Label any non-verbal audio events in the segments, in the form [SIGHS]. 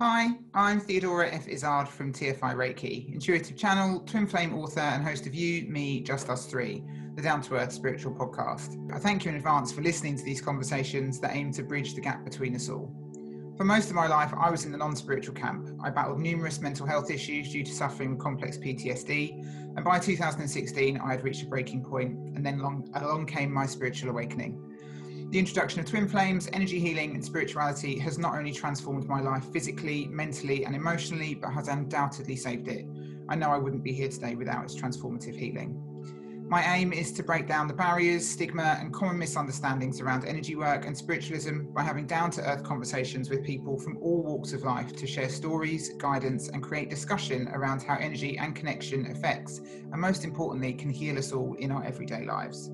Hi, I'm Theodora F. Izzard from TFI Reiki, intuitive channel, twin flame author, and host of You, Me, Just Us Three, the down to earth spiritual podcast. I thank you in advance for listening to these conversations that aim to bridge the gap between us all. For most of my life, I was in the non spiritual camp. I battled numerous mental health issues due to suffering complex PTSD, and by 2016, I had reached a breaking point, and then along, along came my spiritual awakening. The introduction of twin flames, energy healing, and spirituality has not only transformed my life physically, mentally, and emotionally, but has undoubtedly saved it. I know I wouldn't be here today without its transformative healing. My aim is to break down the barriers, stigma, and common misunderstandings around energy work and spiritualism by having down to earth conversations with people from all walks of life to share stories, guidance, and create discussion around how energy and connection affects, and most importantly, can heal us all in our everyday lives.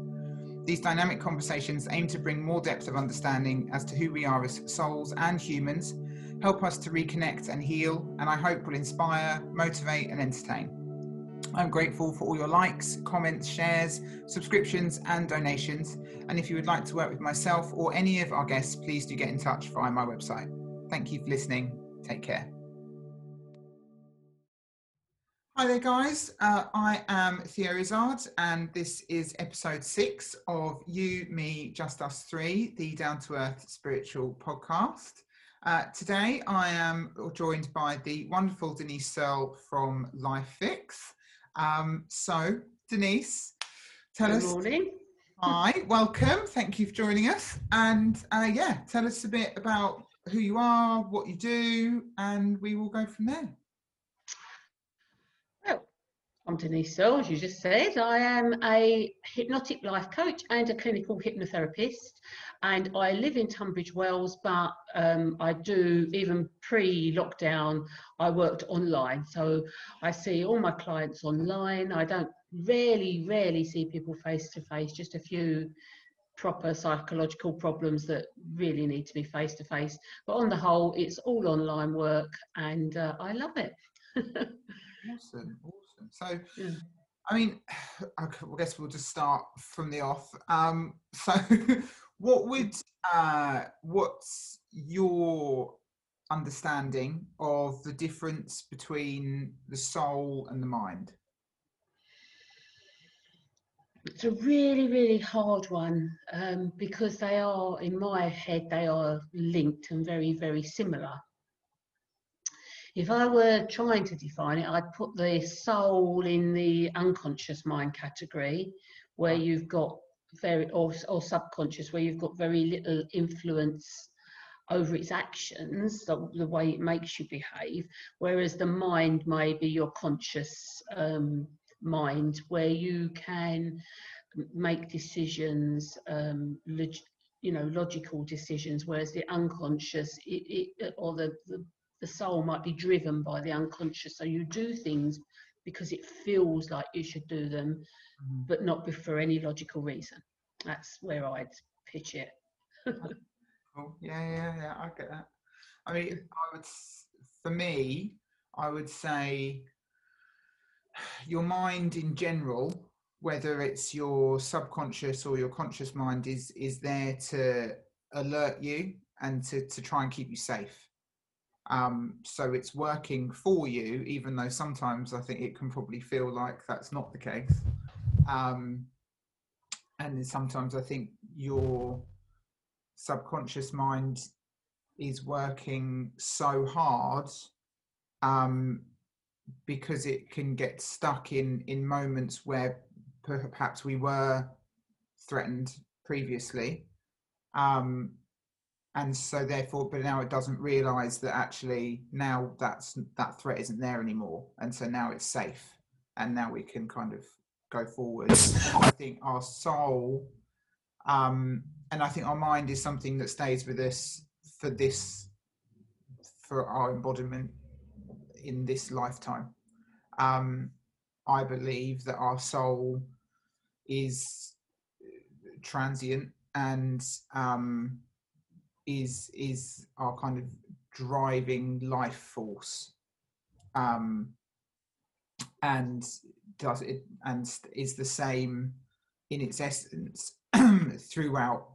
These dynamic conversations aim to bring more depth of understanding as to who we are as souls and humans, help us to reconnect and heal, and I hope will inspire, motivate, and entertain. I'm grateful for all your likes, comments, shares, subscriptions, and donations. And if you would like to work with myself or any of our guests, please do get in touch via my website. Thank you for listening. Take care. Hi there, guys. Uh, I am Theo Izzard, and this is episode six of You, Me, Just Us Three, the Down to Earth Spiritual Podcast. Uh, today, I am joined by the wonderful Denise Searle from LifeFix. Um, so, Denise, tell Good us. morning. Hi, [LAUGHS] welcome. Thank you for joining us. And uh, yeah, tell us a bit about who you are, what you do, and we will go from there. I'm Denise as you just said. I am a hypnotic life coach and a clinical hypnotherapist. And I live in Tunbridge Wells, but um, I do, even pre lockdown, I worked online. So I see all my clients online. I don't really, rarely see people face to face, just a few proper psychological problems that really need to be face to face. But on the whole, it's all online work and uh, I love it. [LAUGHS] Awesome, awesome. So, Yeah. I mean, [SIGHS] I guess we'll just start from the off. Um, [LAUGHS] so, what would uh, what's your understanding of the difference between the soul and the mind? It's a really, really hard one um, because they are, in my head, they are linked and very, very similar. If I were trying to define it, I'd put the soul in the unconscious mind category, where you've got very, or, or subconscious, where you've got very little influence over its actions, the, the way it makes you behave, whereas the mind may be your conscious um, mind, where you can make decisions, um, you know, logical decisions, whereas the unconscious it, it, or the, the, the soul might be driven by the unconscious. So you do things because it feels like you should do them, Mhm. but not for any logical reason. That's where I'd pitch it. [LAUGHS] Cool. Yeah, yeah, yeah. I get that. I mean, I would, for me, I would say your mind in general, whether it's your subconscious or your conscious mind, is is there to alert you and to to try and keep you safe. Um, so it's working for you, even though sometimes I think it can probably feel like that's not the case. Um, and sometimes I think your subconscious mind is working so hard um, because it can get stuck in in moments where perhaps we were threatened previously um, and so therefore but now it doesn't realize that actually now that's that threat isn't there anymore. And so now it's safe. And now we can kind of go forward. I think our soul um, and I think our mind is something that stays with us for this, for our embodiment in this lifetime. Um, I believe that our soul is transient and um, is is our kind of driving life force, um, and does it and is the same in its essence [CLEARS THROAT] throughout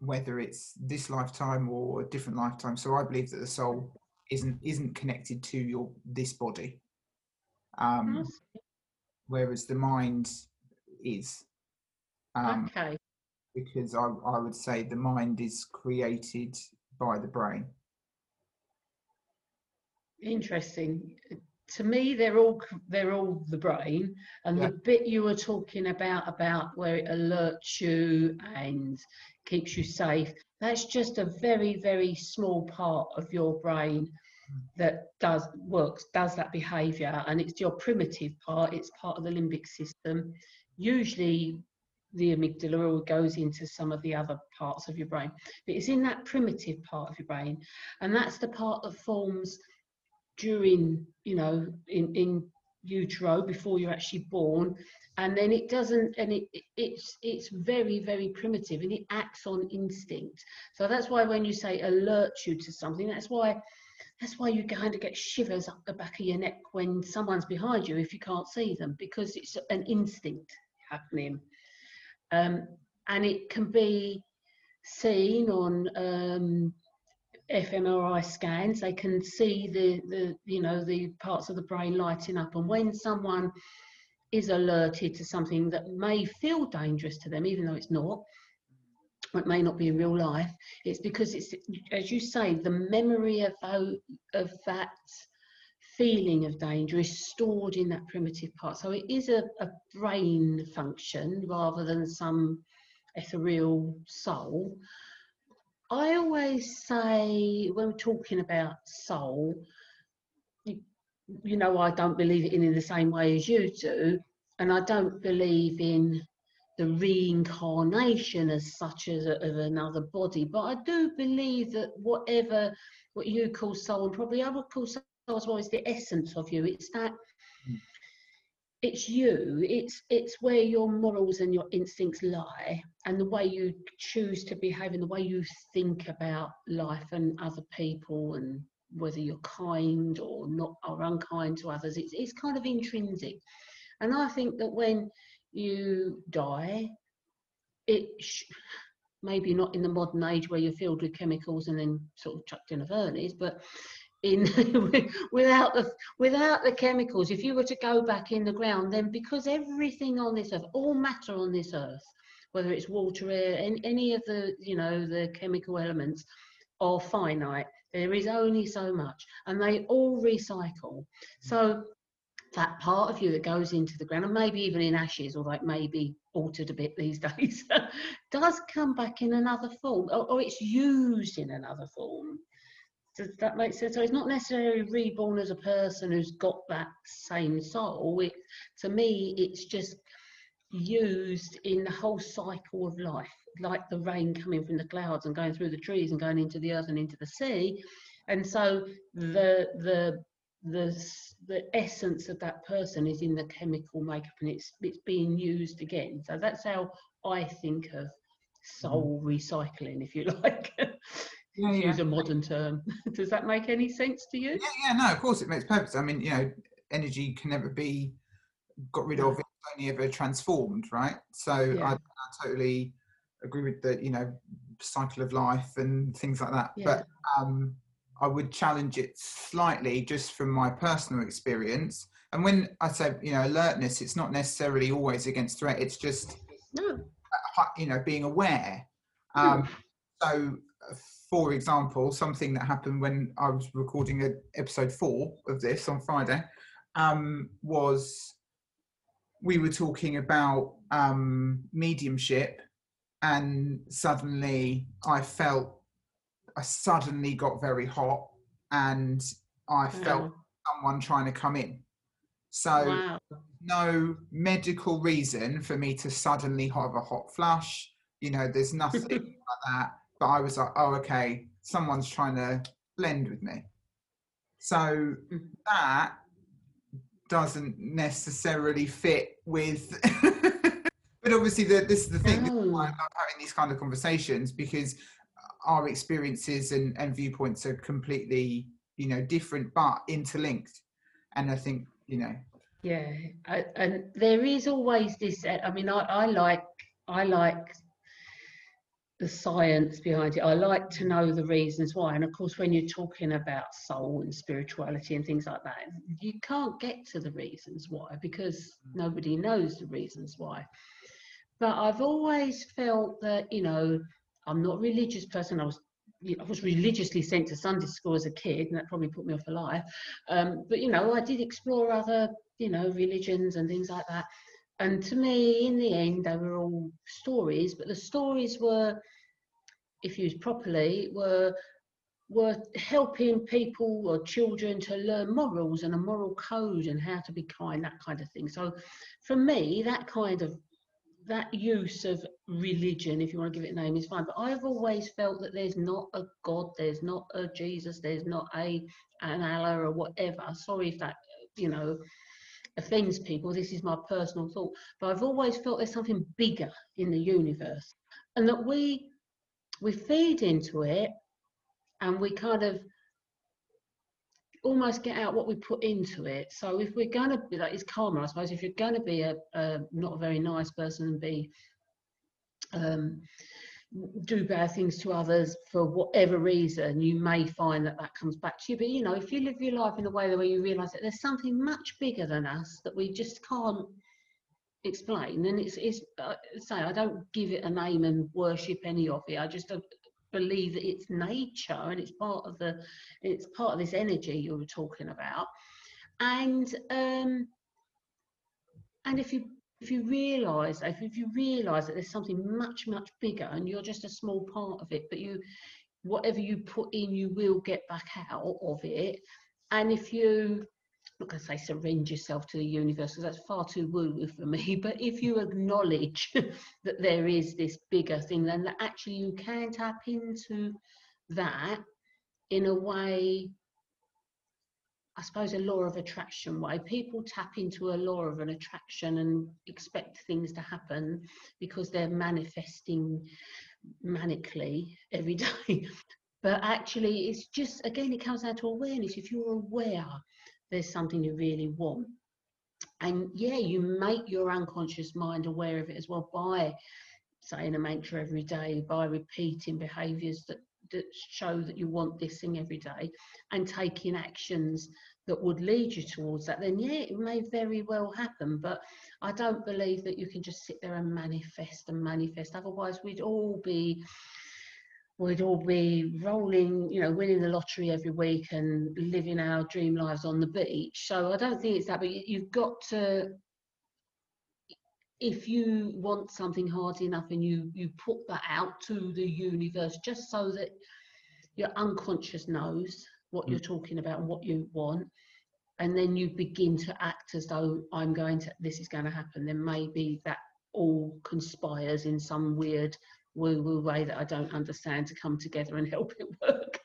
whether it's this lifetime or a different lifetime. So i believe that the soul isn't isn't connected to your this body. Um whereas the mind is. Um okay. Because I, I would say the mind is created by the brain Interesting. To me, they're all they're all the brain, and Yeah. the bit you were talking about about where it alerts you and keeps you safe. That's just a very very small part of your brain mm. that does works does that behaviour, and it's your primitive part. It's part of the limbic system. Usually, the amygdala or goes into some of the other parts of your brain, but it's in that primitive part of your brain, and that's the part that forms during you know in in utero before you're actually born. And then it doesn't and it it- it's it's very very primitive and it acts on instinct. So that's why when you say alert you to something that's why that's why you kind of get shivers up the back of your neck when someone's behind you if you can't see them because it's an instinct happening um, and it can be seen on um, fMRI scans, they can see the, the you know the parts of the brain lighting up, and when someone is alerted to something that may feel dangerous to them, even though it's not, or it may not be in real life, it's because it's as you say, the memory of of that feeling of danger is stored in that primitive part. So it is a, a brain function rather than some ethereal soul. I always say when we're talking about soul, you, you know, I don't believe in it in the same way as you do, and I don't believe in the reincarnation as such as a, of another body. But I do believe that whatever what you call soul, and probably I would call soul as well, is the essence of you. It's that hmm. it's you. It's it's where your morals and your instincts lie and the way you choose to behave and the way you think about life and other people and whether you're kind or not or unkind to others. It's, it's kind of intrinsic. And i think that when you die it sh- maybe not in the modern age where you're filled with chemicals and then sort of chucked in a furnace but in [LAUGHS] without the without the chemicals if you were to go back in the ground then because everything on this earth all matter on this earth whether it's water air and any of the you know the chemical elements are finite. There is only so much and they all recycle. Mm. So that part of you that goes into the ground and maybe even in ashes although it may be altered a bit these [LAUGHS] days does come back in another form or, or it's used in another form does that make sense? So it's not necessarily reborn as a person who's got that same soul. It, to me, it's just used in the whole cycle of life, like the rain coming from the clouds and going through the trees and going into the earth and into the sea. And so the the the the essence of that person is in the chemical makeup and it's it's being used again. So that's how I think of soul mm-hmm. recycling, if you [LAUGHS] like. Yeah, to yeah. use a modern term. [LAUGHS] Does that make any sense to you? Yeah, yeah, no, of course it makes perfect. I mean, you know, energy can never be got rid of; it's only ever transformed, right? So I, Yeah. I totally agree with the, you know, cycle of life and things like that. Yeah. But um, I would challenge it slightly, just from my personal experience. And when I say, you know, alertness, it's not necessarily always against threat. It's just No. you know being aware um, so uh, for example something that happened when i was recording a, episode four of this on friday um, was we were talking about um, mediumship and suddenly i felt i suddenly got very hot and i felt Wow. someone trying to come in so wow. no medical reason for me to suddenly have a hot flush. You know, there's nothing [LAUGHS] like that. But I was like, oh, okay, someone's trying to blend with me. So Mhm. that doesn't necessarily fit with. [LAUGHS] but obviously, the, this is the thing. Is why I love having these kind of conversations because our experiences and, and viewpoints are completely, you know, different but interlinked. And I think, you know, Yeah. I, and there is always this. I mean, I, I like I like the science behind it. I like to know the reasons why. And of course, when you're talking about soul and spirituality and things like that, you can't get to the reasons why because nobody knows the reasons why. But I've always felt that, you know, I'm not a religious person. I was I was religiously sent to Sunday school as a kid, and that probably put me off for life. Um, but you know, I did explore other, you know, religions and things like that. And to me, in the end, they were all stories, but the stories were, if used properly, were were helping people or children to learn morals and a moral code and how to be kind, that kind of thing. So, for me, that kind of that use of religion, if you want to give it a name, is fine. But I've always felt that there's not a God, there's not a Jesus, there's not a an Allah or whatever. Sorry if that you know offends people. This is my personal thought. But I've always felt there's something bigger in the universe, and that we we feed into it, and we kind of almost get out what we put into it. So if we're going to be like it's karma, I suppose. If you're going to be a, a not a very nice person and be um, do bad things to others for whatever reason, you may find that that comes back to you. But you know, if you live your life in a way where you realise that there's something much bigger than us that we just can't explain, and it's, it's uh, say I don't give it a name and worship any of it. I just uh, believe that it's nature and it's part of the, it's part of this energy you were talking about, and um, and if you if you realize if, you realize that there's something much much bigger and you're just a small part of it but you whatever you put in you will get back out of it. And if you look, I'm not going to say surrender yourself to the universe because that's far too woo for me [LAUGHS] but if you acknowledge [LAUGHS] that there is this bigger thing then that actually you can tap into that in a way I suppose, a law of attraction way. People tap into a law of an attraction and expect things to happen because they're manifesting manically every [LAUGHS] day. but actually, it's just, again, it comes down to awareness. If you're aware there's something you really want, and yeah, you make your unconscious mind aware of it as well by saying a mantra every day, by repeating behaviors that that show that you want this thing every day and taking actions that would lead you towards that, then yeah, it may very well happen. But I don't believe that you can just sit there and manifest and manifest. Otherwise, we'd all be we'd all be rolling, you know, winning the lottery every week and living our dream lives on the beach. So I don't think it's that, but you've got to if you want something hard enough and you you put that out to the universe just so that your unconscious knows what you're mm. talking about and what you want and then you begin to act as though i'm going to this is going to happen then maybe that all conspires in some weird woo woo way that i don't understand to come together and [LAUGHS] help it work.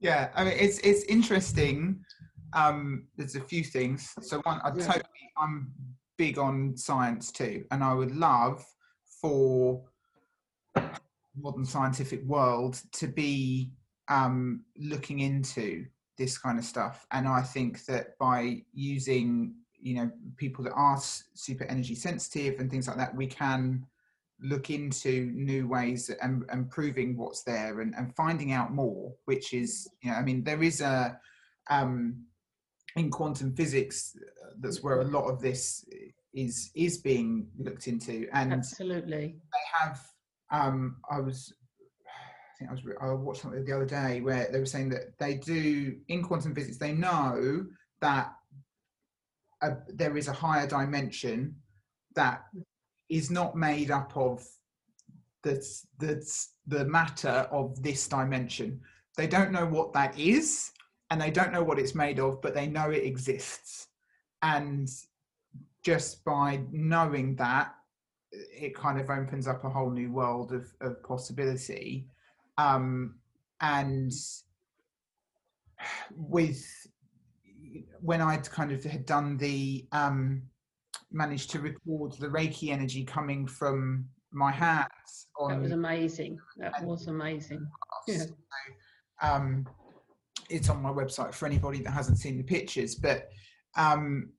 Yeah i mean it's it's interesting. Um there's a few things. So one i totally i'm big on science too, and I would love for modern scientific world to be um, looking into this kind of stuff. And I think that by using, you know, people that are super energy sensitive and things like that, we can look into new ways and, proving what's there and, and finding out more, which is, you know, I mean, there is a, um, in quantum physics, that's where a lot of this is is being looked into. And absolutely, they have. Um, I was, I think I was, I watched something the other day where they were saying that they do in quantum physics. They know that a, there is a higher dimension that is not made up of the, the, the matter of this dimension. They don't know what that is, and they don't know what it's made of, but they know it exists. And just by knowing that, it kind of opens up a whole new world of, of possibility. Um, and with when I'd kind of had done the um, managed to record the Reiki energy coming from my hands. On, that was amazing. That was amazing. Yeah. [LAUGHS] So, um, it's on my website for anybody that hasn't seen the pictures, but um,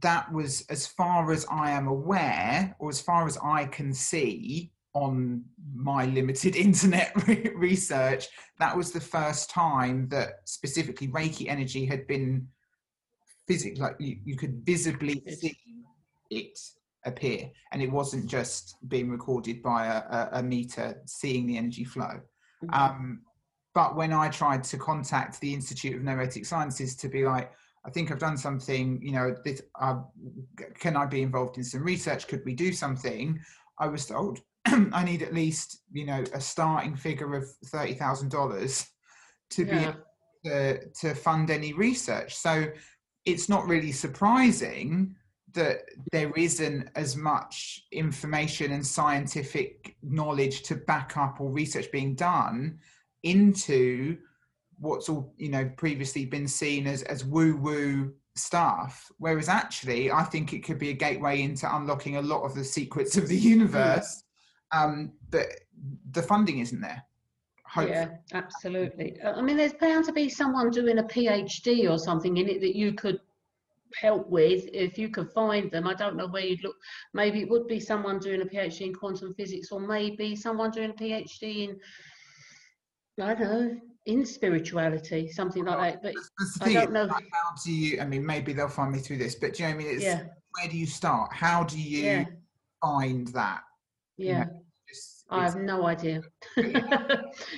that was as far as I am aware, or as far as I can see, on my limited [LAUGHS] internet research, that was the first time that specifically Reiki energy had been physically, like you, you could visibly see it appear, and it wasn't just being recorded by a, a, a meter seeing the energy flow. Mhm. Um, but when I tried to contact the Institute of Noetic Sciences to be like, I think I've done something, you know, this, uh, can I be involved in some research? Could we do something? I was told [CLEARS THROAT] I need at least, you know, a starting figure of $30,000 to be Yeah. able to, to fund any research. So it's not really surprising that there isn't as much information and scientific knowledge to back up or research being done into what's all you know previously been seen as as woo woo stuff whereas actually i think it could be a gateway into unlocking a lot of the secrets of the universe um but the funding isn't there Hopefully. Yeah, absolutely. I mean, there's bound to be someone doing a PhD or something in it that you could help with if you could find them. I don't know where you'd look. Maybe it would be someone doing a PhD in quantum physics, or maybe someone doing a PhD in, I don't know, in spirituality, something like that. But That's I don't know. like, how do you i mean maybe they'll find me through this but do you know i mean it's Yeah, where do you start how do you yeah, find that yeah. It's- I have no idea. [LAUGHS]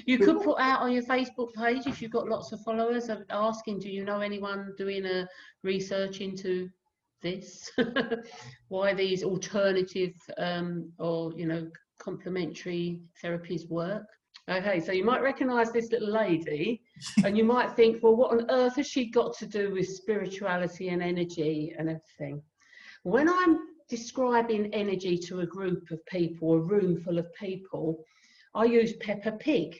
you could put out on your Facebook page if you've got lots of followers asking, do you know anyone doing a research into this? [LAUGHS] Why these alternative um, or you know complementary therapies work? Okay, so you might recognise this little lady, [LAUGHS] and you might think, well, what on earth has she got to do with spirituality and energy and everything? When I'm describing energy to a group of people, a room full of people, I use Peppa Pig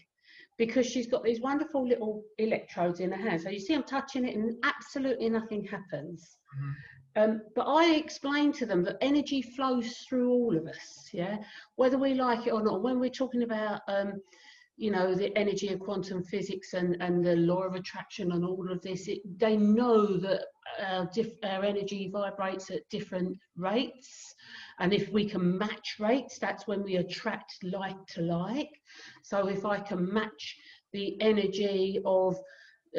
because she's got these wonderful little electrodes in her hand. So you see, I'm touching it, and absolutely nothing happens. Mhm. Um, but I explain to them that energy flows through all of us, yeah, whether we like it or not. When we're talking about, um, you know, the energy of quantum physics and, and the law of attraction and all of this, it, they know that our, diff- our energy vibrates at different rates. And if we can match rates, that's when we attract like to like. So if I can match the energy of,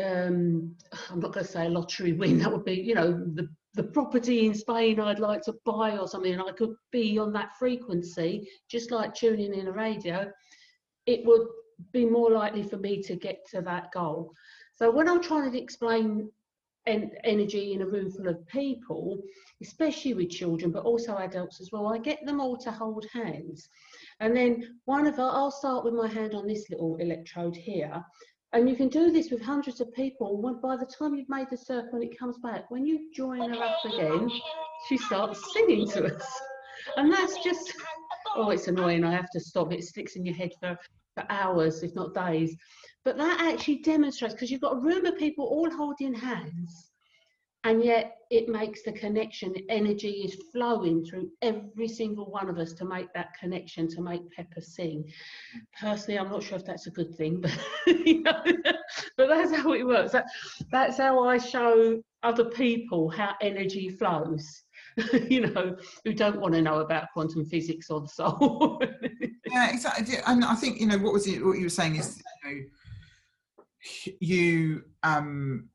um, I'm not going to say a lottery win, [LAUGHS] that would be, you know, the, the property in Spain I'd like to buy or something, and I could be on that frequency, just like tuning in a radio, it would be more likely for me to get to that goal. So when I'm trying to explain en- energy in a room full of people, especially with children, but also adults as well, I get them all to hold hands. And then one of our, I'll start with my hand on this little electrode here. And you can do this with hundreds of people. When, by the time you've made the circle and it comes back, when you join her up again, she starts singing to us. And that's just, oh, it's annoying. I have to stop. It sticks in your head for, for hours, if not days. But that actually demonstrates because you've got a room of people all holding hands, and yet it makes the connection. Energy is flowing through every single one of us to make that connection, to make Peppa sing. Personally, I'm not sure if that's a good thing, [LAUGHS] but you know, but that's how it works. That, that's how I show other people how energy flows. [LAUGHS] you know, who don't want to know about quantum physics or the soul. [LAUGHS] yeah exactly. And i think you know what was it what you were saying is you know you um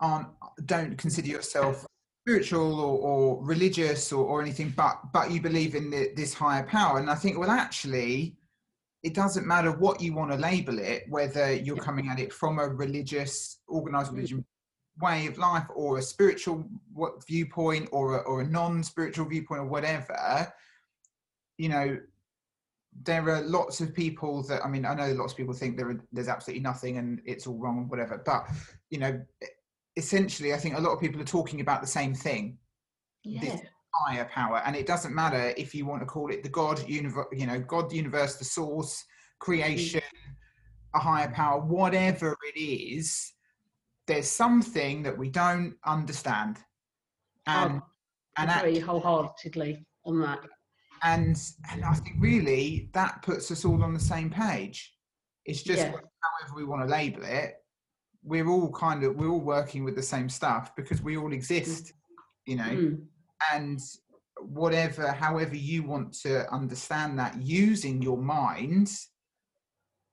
aren't don't consider yourself spiritual or, or religious or, or anything but but you believe in the, this higher power. And i think well actually it doesn't matter what you want to label it whether you're coming at it from a religious organized religion way of life or a spiritual what viewpoint or a, or a non-spiritual viewpoint or whatever you know there are lots of people that I mean I know lots of people think there are, there's absolutely nothing and it's all wrong whatever but you know essentially I think a lot of people are talking about the same thing. Yeah, higher power and it doesn't matter if you want to call it the God universe you know God the universe the source creation a higher power whatever it is there's something that we don't understand. Oh, and and I act- wholeheartedly on that. And and I think really that puts us all on the same page. It's just Yeah. however we want to label it. We're all kind of we're all working with the same stuff because we all exist, you know. Mm. And whatever, however you want to understand that, using your mind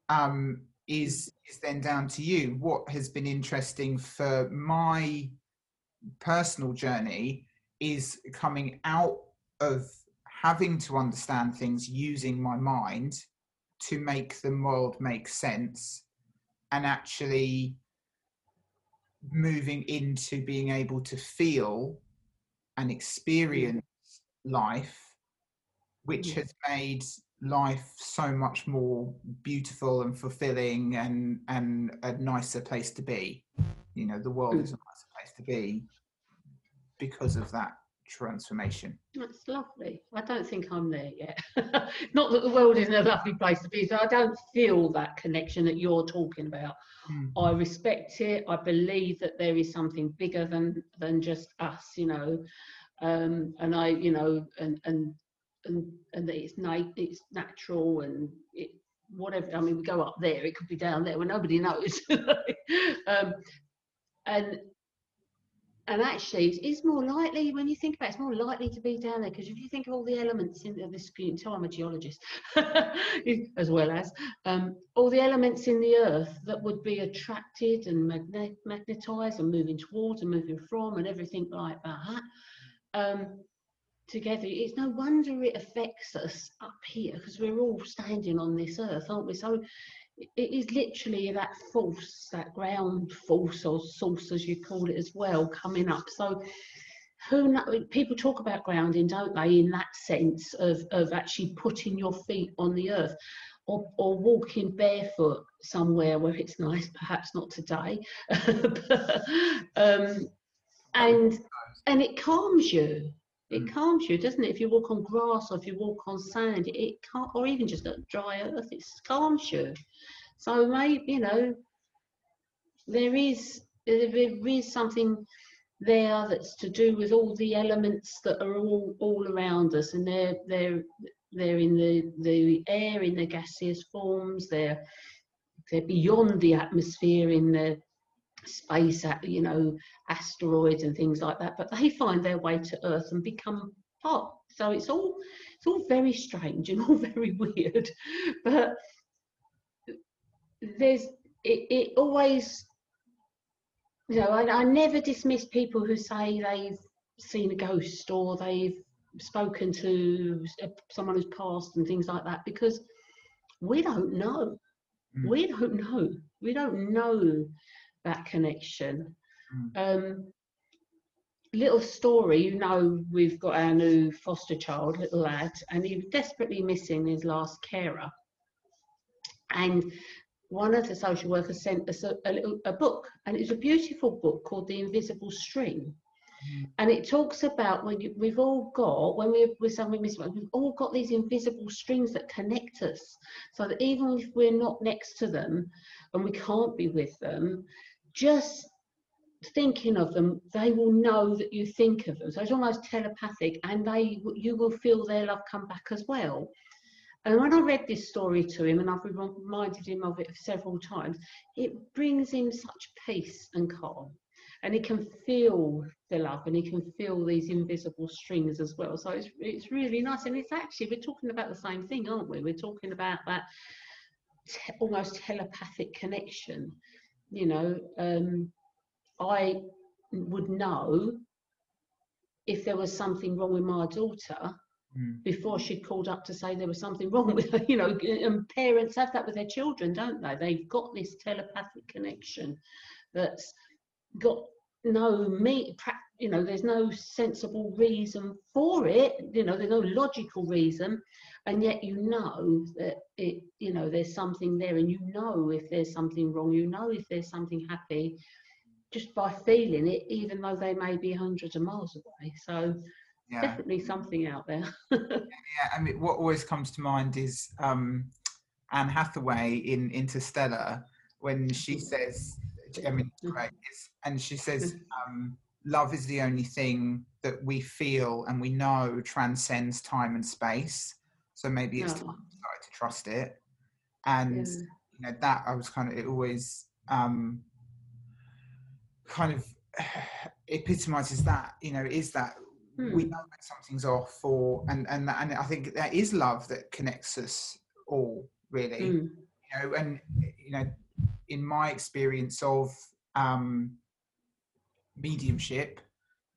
um, is is then down to you. What has been interesting for my personal journey is coming out of having to understand things using my mind to make the world make sense and actually moving into being able to feel and experience life which mm. has made life so much more beautiful and fulfilling and and a nicer place to be. You know the world mm. is a nicer place to be because of that transformation That's lovely. I don't think I'm there yet. [LAUGHS] Not that the world isn't a lovely place to be, so I don't feel that connection that you're talking about. Mm. I respect it. I believe that there is something bigger than than just us, you know. Um, and I, you know, and and and and that it's nat- it's natural and it whatever. I mean, we go up there. It could be down there where nobody knows. [LAUGHS] um, and and actually, it's more likely when you think about it, it's more likely to be down there because if you think of all the elements in this, so I'm a geologist [LAUGHS] as well as um, all the elements in the earth that would be attracted and magnet, magnetized and moving towards and moving from and everything like that um, together. It's no wonder it affects us up here because we're all standing on this earth, aren't we? So it is literally that force, that ground force or source, as you call it as well, coming up. So who know, people talk about grounding, don't they, in that sense of, of actually putting your feet on the earth or, or walking barefoot somewhere where it's nice, perhaps not today. [LAUGHS] but, um, and and it calms you. It Mm. calms you, doesn't it? If you walk on grass or if you walk on sand, it can't, or even just dry earth, it calms you. So maybe you know there is there is something there that's to do with all the elements that are all all around us, and they're they're they're in the the air in the gaseous forms. They're they're beyond the atmosphere in the space, you know, asteroids and things like that. But they find their way to Earth and become part. So it's all it's all very strange and [LAUGHS] all very weird. But there's it, it always you know I, I never dismiss people who say they've seen a ghost or they've spoken to someone who's passed and things like that because we don't know Mm. we don't know we don't know that connection Mm. um little story you know we've got our new foster child little lad and he was desperately missing his last carer and one of the social workers sent us a, a little a book and it was a beautiful book called the invisible string. And it talks about when you, we've all got when we're with someone missing we've all got these invisible strings that connect us so that even if we're not next to them and we can't be with them just thinking of them they will know that you think of them so it's almost telepathic and they you will feel their love come back as well and when I read this story to him, and I've reminded him of it several times, it brings him such peace and calm. And he can feel the love and he can feel these invisible strings as well. So it's, it's really nice. And it's actually, we're talking about the same thing, aren't we? We're talking about that te- almost telepathic connection. You know, um, I would know if there was something wrong with my daughter Mm. before she called up to say there was something wrong with her. [LAUGHS] You know, and parents have that with their children, don't they? They've got this telepathic connection that's got no me, prac- you know, there's no sensible reason for it. You know, there's no logical reason, and yet you know that it, you know, there's something there, and you know if there's something wrong. You know if there's something happy. Just by feeling it, even though they may be hundreds of miles away. So Yeah. definitely something out there. [LAUGHS] Yeah, I mean, what always comes to mind is um, Anne Hathaway in Interstellar when she says, I mean, Mm. right, and she says, um, love is the only thing that we feel and we know transcends time and space. So maybe it's No. time to start to trust it. And Yeah. you know that I was kind of it always um, kind of [SIGHS] epitomizes that you know is that we Hmm. know when something's off, or and and and I think that is love that connects us all, really. Hmm. You know, and you know, in my experience of um, mediumship,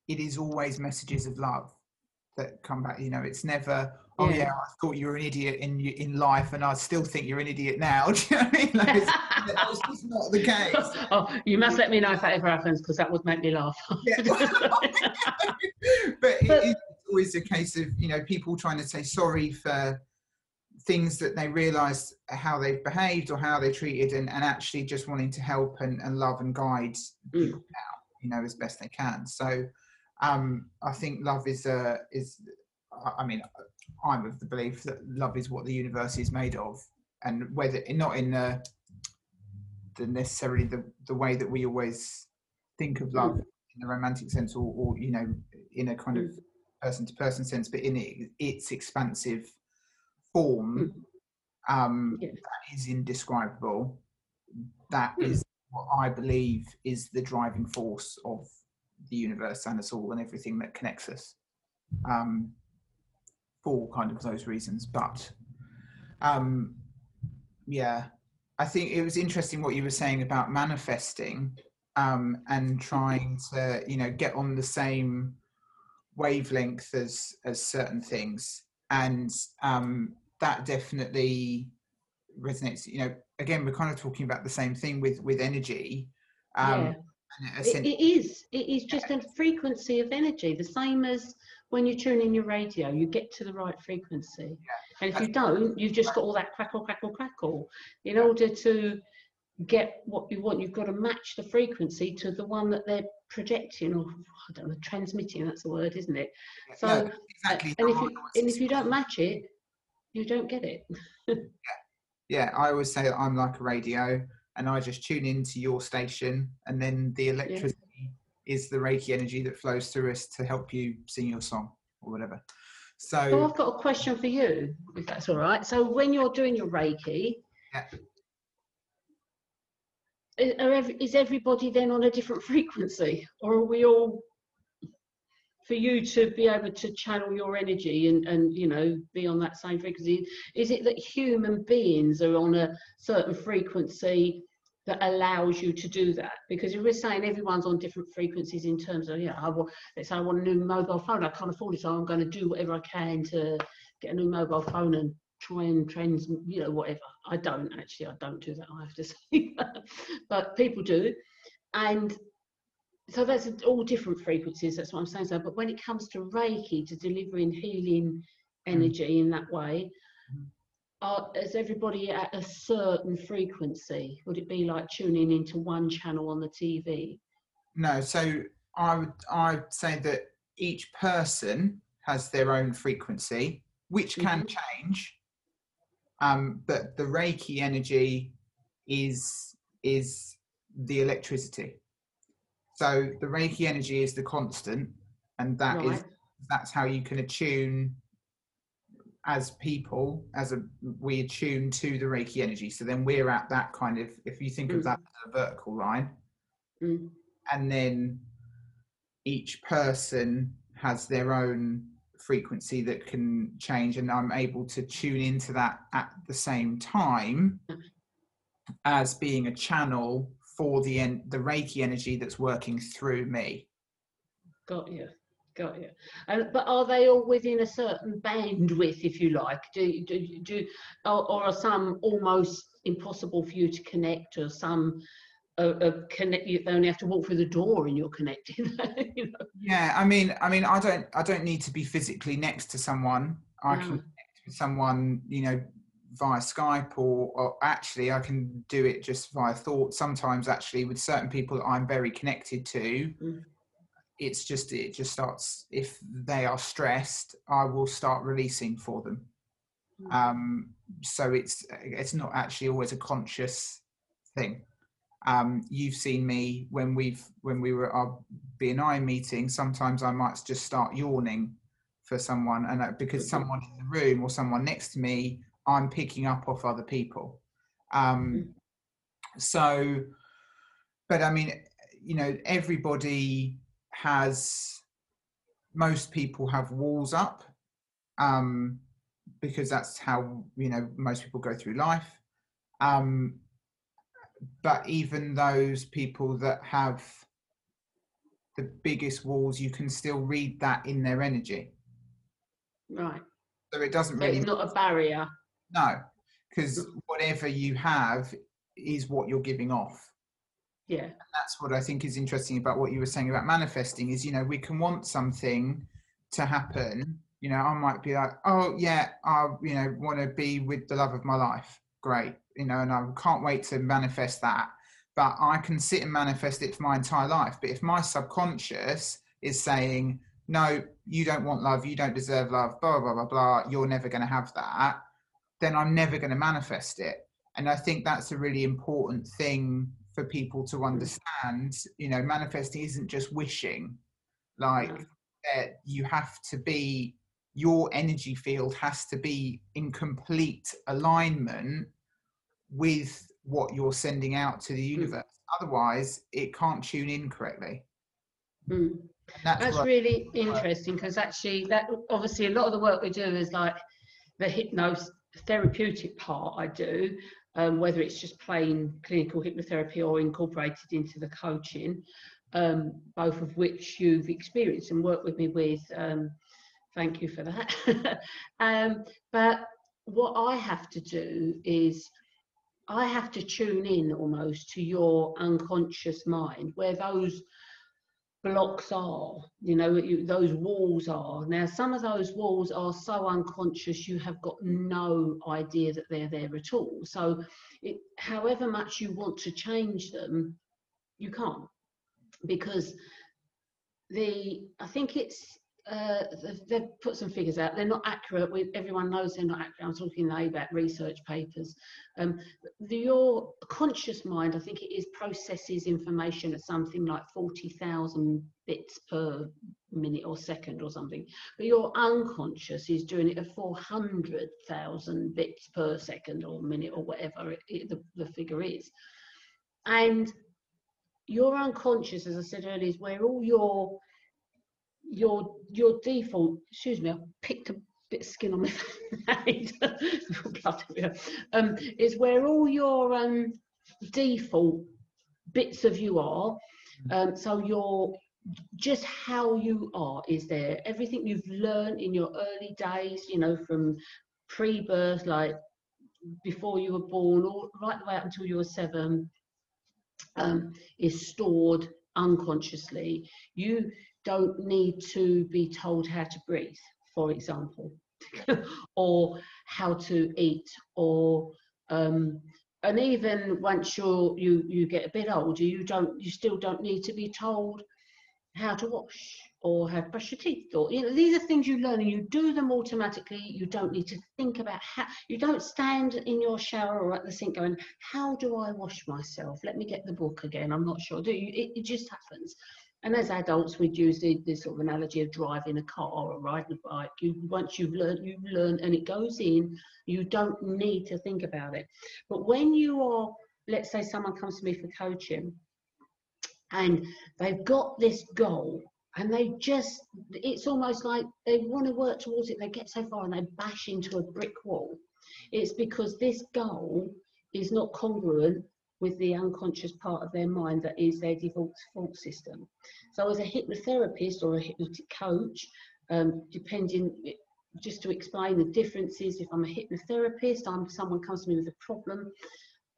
it is always messages of love that come back. You know, it's never. Oh Yeah. yeah, I thought you were an idiot in in life, and I still think you're an idiot now. [LAUGHS] Do you know what I mean? Like, it's, it's just not the case. [LAUGHS] oh, you must let me know if that ever happens because that would make me laugh. [LAUGHS] Yeah. but it is always a case of you know people trying to say sorry for things that they realised how they've behaved or how they're treated, and, and actually just wanting to help and, and love and guide Mm. people out, you know, as best they can. So um, I think love is uh, is I- mean I'm of the belief that love is what the universe is made of, and whether not in the, the necessarily the, the way that we always think of love in the romantic sense or, or you know in a kind of person to person sense but in it, its expansive form um Yes. that is indescribable. That is what i believe is the driving force of the universe and us all and everything that connects us um for kind of those reasons. But um yeah i think it was interesting what you were saying about manifesting um and trying to you know get on the same wavelength as as certain things. And um that definitely resonates you know again we're kind of talking about the same thing with with energy um yeah. and It, it is. It is just a frequency of energy, the same as when you tune in your radio, you get to the right frequency. And if you don't, you've just got all that crackle, crackle, crackle. In order to get what you want, you've got to match the frequency to the one that they're projecting or I don't know, transmitting. That's the word, isn't it? So, no, exactly and if you and if you don't match it, you don't get it. [LAUGHS] yeah i always say that i'm like a radio and i just tune into your station and then the electricity is the reiki energy that flows through us to help you sing your song or whatever So so I've got a question for you, if that's all right. So when you're doing your Reiki, Yeah. i- are ev- is everybody then on a different [LAUGHS] frequency, or are we all? For you to be able to channel your energy and and you know be on that same frequency, is it that human beings are on a certain frequency that allows you to do that? Because if we're saying everyone's on different frequencies in terms of yeah, I want let's say I want a new mobile phone, I can't afford it, so I'm going to do whatever I can to get a new mobile phone and try and trans, you know, whatever. I don't actually, I don't do that. I have to [LAUGHS] say, but people do, and so that's all different frequencies. That's what I'm saying. So, but when it comes to Reiki, to delivering healing energy in that way. Mhm. Are, is everybody at a certain frequency? Would it be like tuning into one channel on the TV? no so i would i would say that each person has their own frequency which can change um but the reiki energy is is the electricity so the reiki energy is the constant and that is Right. that's how you can attune as people as a we attune to the reiki energy so then we're at that kind of if you think Mm. of that as a vertical line Mm. and then each person has their own frequency that can change and i'm able to tune into that at the same time as being a channel for the en- the reiki energy that's working through me Got you. Got you. And, but are they all within a certain bandwidth, if you like? Do do do, or, or are some almost impossible for you to connect, or some uh, uh, connect? You only have to walk through the door and you're connected. [LAUGHS] you know? yeah i mean i mean i don't i don't need to be physically next to someone i can connect with someone you know via skype or, or actually i can do it just via thought sometimes actually with certain people that i'm very connected to Mm. it's just it just starts if they are stressed i will start releasing for them Mm. um so it's it's not actually always a conscious thing um you've seen me when we've when we were at our bni meeting sometimes i might just start yawning for someone and uh, because Mhm. someone in the room or someone next to me i'm picking up off other people um Mm. so but i mean you know everybody has most people have walls up um, because that's how you know most people go through life. Um, but even those people that have the biggest walls, you can still read that in their energy. Right. So it doesn't So really it's not a barrier. No, because mm. whatever you have is what you're giving off. Yeah. that's what I think is interesting about what you were saying about manifesting is, you know, we can want something to happen. You know, I might be like, oh yeah, I, you know, want to be with the love of my life. Great. You know, and I can't wait to manifest that. But I can sit and manifest it for my entire life. But if my subconscious is saying, no, you don't want love, you don't deserve love, blah, blah, blah, blah, you're never going to have that, then I'm never going to manifest it. And I think that's a really important thing for people to mm. understand you know manifesting isn't just wishing like No. that you have to be your energy field has to be in complete alignment with what you're sending out to the mm. universe otherwise it can't tune in correctly Mm. that's, That's really interesting because actually, that obviously a lot of the work we do is like the hypnotherapeutic part. I do, um, whether it's just plain clinical hypnotherapy or incorporated into the coaching, um, both of which you've experienced and worked with me with. Um, thank you for that. [LAUGHS] um, but what I have to do is I have to tune in almost to your unconscious mind where those blocks are, you know, you, those walls are. Now, some of those walls are so unconscious you have got no idea that they're there at all. So, it, however much you want to change them, you can't because the I think it's uh, they've, put some figures out. They're not accurate. We, everyone knows they're not accurate. I'm talking about research papers. Um, the, your conscious mind, I think it is, processes information at something like 40,000 bits per minute or second or something. But your unconscious is doing it at 400,000 bits per second or minute or whatever it, it, the, the figure is. And your unconscious, as I said earlier, is where all your your your default excuse me i picked a bit of skin on my face. [LAUGHS] Um is where all your um default bits of you are. Um so your just how you are is there everything you've learned in your early days you know from pre-birth like before you were born all right the way up until you were seven um, is stored unconsciously. You don't need to be told how to breathe, for example, [LAUGHS] or how to eat, or um, and even once you're you you get a bit older, you don't you still don't need to be told how to wash or how to brush your teeth or you know these are things you learn and you do them automatically. You don't need to think about how you don't stand in your shower or at the sink going how do i wash myself? Let me get the book again. I'm not sure. Do you? It, it just happens and as adults, we'd use the, the sort of analogy of driving a car or riding a bike. You once you've learned, you've learned, and it goes in. You don't need to think about it. But when you are, let's say, someone comes to me for coaching, and they've got this goal, and they just, it's almost like they want to work towards it. They get so far and they bash into a brick wall. It's because this goal is not congruent with the unconscious part of their mind that is their default fault system. So, as a hypnotherapist or a hypnotic coach, um, depending, just to explain the differences, if I'm a hypnotherapist, I'm someone comes to me with a problem,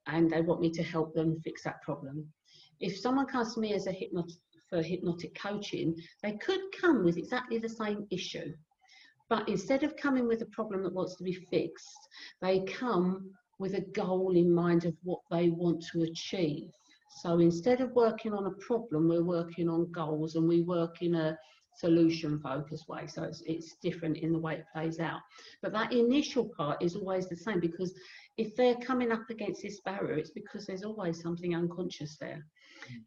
and they want me to help them fix that problem. If someone comes to me as a hypnotic for hypnotic coaching, they could come with exactly the same issue, but instead of coming with a problem that wants to be fixed, they come with a goal in mind of what they want to achieve. So instead of working on a problem, we're working on goals and we work in a solution focused way. So it's, it's different in the way it plays out. But that initial part is always the same because if they're coming up against this barrier, it's because there's always something unconscious there.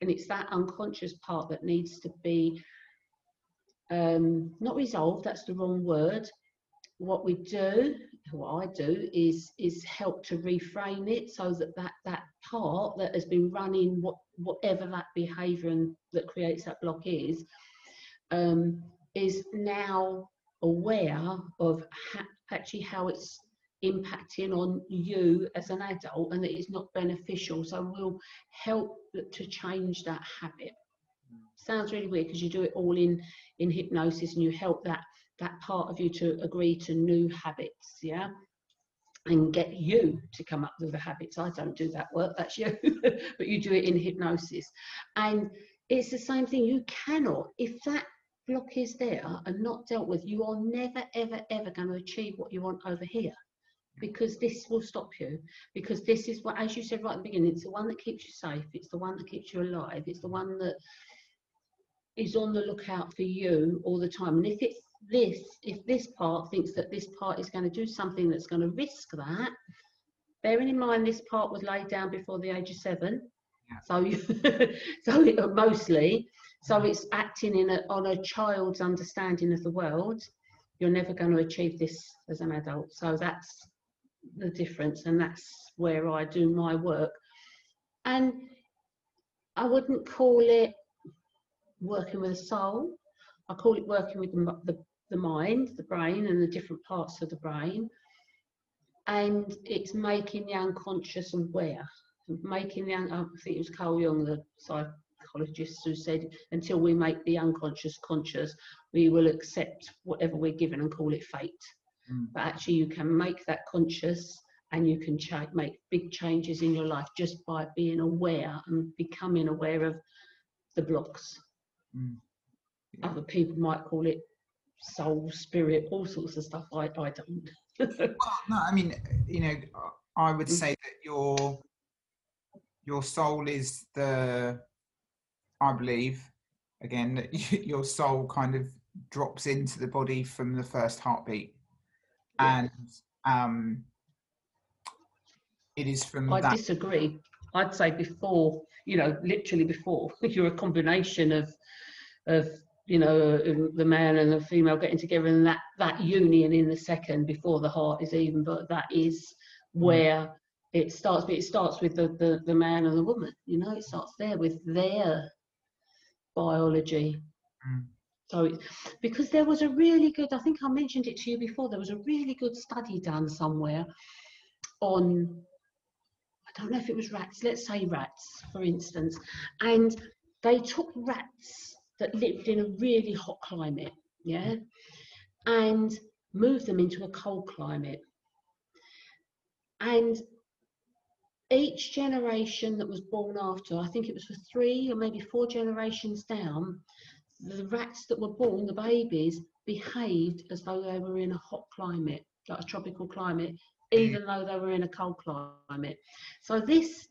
And it's that unconscious part that needs to be um, not resolved, that's the wrong word. What we do what I do is is help to reframe it so that that, that part that has been running what whatever that behaviour and that creates that block is, um, is now aware of ha- actually how it's impacting on you as an adult and that it's not beneficial. So we'll help to change that habit. Sounds really weird because you do it all in in hypnosis and you help that that part of you to agree to new habits, yeah, and get you to come up with the habits. I don't do that work, that's you, [LAUGHS] but you do it in hypnosis. And it's the same thing. You cannot, if that block is there and not dealt with, you are never, ever, ever going to achieve what you want over here because this will stop you because this is what as you said right at the beginning it's the one that keeps you safe it's the one that keeps you alive it's the one that is on the lookout for you all the time and if it's this if this part thinks that this part is going to do something that's going to risk that bearing in mind this part was laid down before the age of seven yeah. so you, [LAUGHS] so it, mostly so mm-hmm. it's acting in a, on a child's understanding of the world you're never going to achieve this as an adult. So that's the difference and that's where I do my work. And I wouldn't call it working with a soul I call it working with the, the, the mind the brain and the different parts of the brain and it's making the unconscious aware making the I think it was Carl Jung the psychologist who said until we make the unconscious conscious we will accept whatever we're given and call it fate Mm. But actually, you can make that conscious and you can ch- make big changes in your life just by being aware and becoming aware of the blocks. Mm. Yeah. Other people might call it soul, spirit, all sorts of stuff. I, I don't. [LAUGHS] well, no, I mean, you know, I would mm. say that your your soul is the, I believe, again, that [LAUGHS] your soul kind of drops into the body from the first heartbeat and um, it is from. I that- disagree. I'd say before, you know, literally before, [LAUGHS] you're a combination of, of you know, the man and the female getting together, and that that union in the second before the heart is even. But that is mm. where it starts. But it starts with the, the the man and the woman. You know, it starts there with their biology. Mm. So, because there was a really good, I think I mentioned it to you before, there was a really good study done somewhere on, I don't know if it was rats, let's say rats, for instance, and they took rats that lived in a really hot climate, yeah, and moved them into a cold climate. And each generation that was born after, I think it was for three or maybe four generations down, the rats that were born, the babies, behaved as though they were in a hot climate, like a tropical climate, mm. even though they were in a cold climate. So this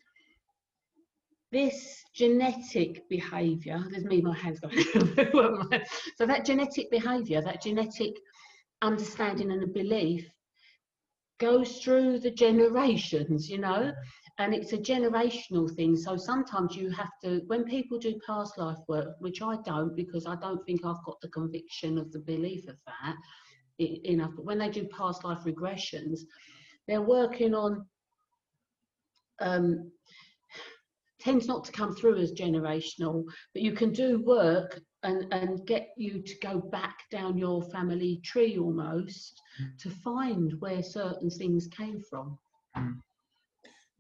this genetic behavior, there's me, my hands going. [LAUGHS] so that genetic behavior, that genetic understanding and belief goes through the generations, you know and it's a generational thing. So sometimes you have to, when people do past life work, which I don't because I don't think I've got the conviction of the belief of that enough, but when they do past life regressions, they're working on, um, tends not to come through as generational, but you can do work and, and get you to go back down your family tree almost mm. to find where certain things came from. Mm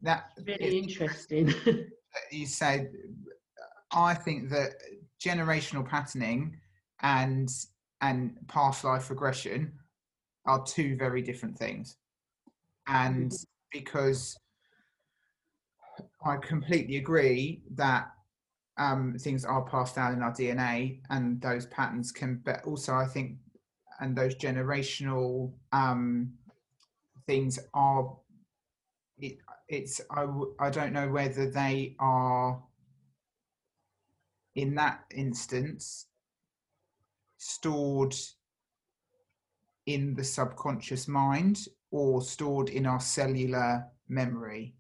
that really interesting. [LAUGHS] you said, I think that generational patterning and and past life regression are two very different things, and mm-hmm. because I completely agree that um, things are passed down in our DNA, and those patterns can. But also, I think, and those generational um, things are. It, it's I don't know whether they are in that instance stored in the subconscious mind or stored in our cellular memory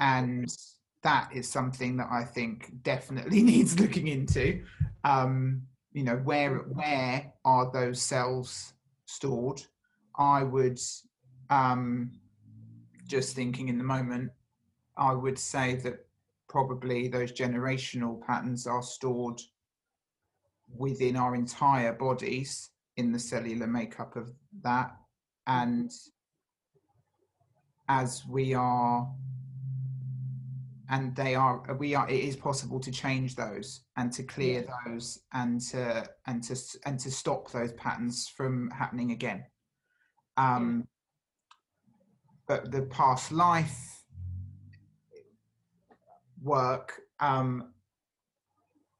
and that is something that i think definitely [LAUGHS] needs looking into. Um, you know where where are those cells stored? I would um, just thinking in the moment, I would say that probably those generational patterns are stored within our entire bodies in the cellular makeup of that. And as we are and they are we are it is possible to change those and to clear those and to and to and to stop those patterns from happening again. Um but the past life work um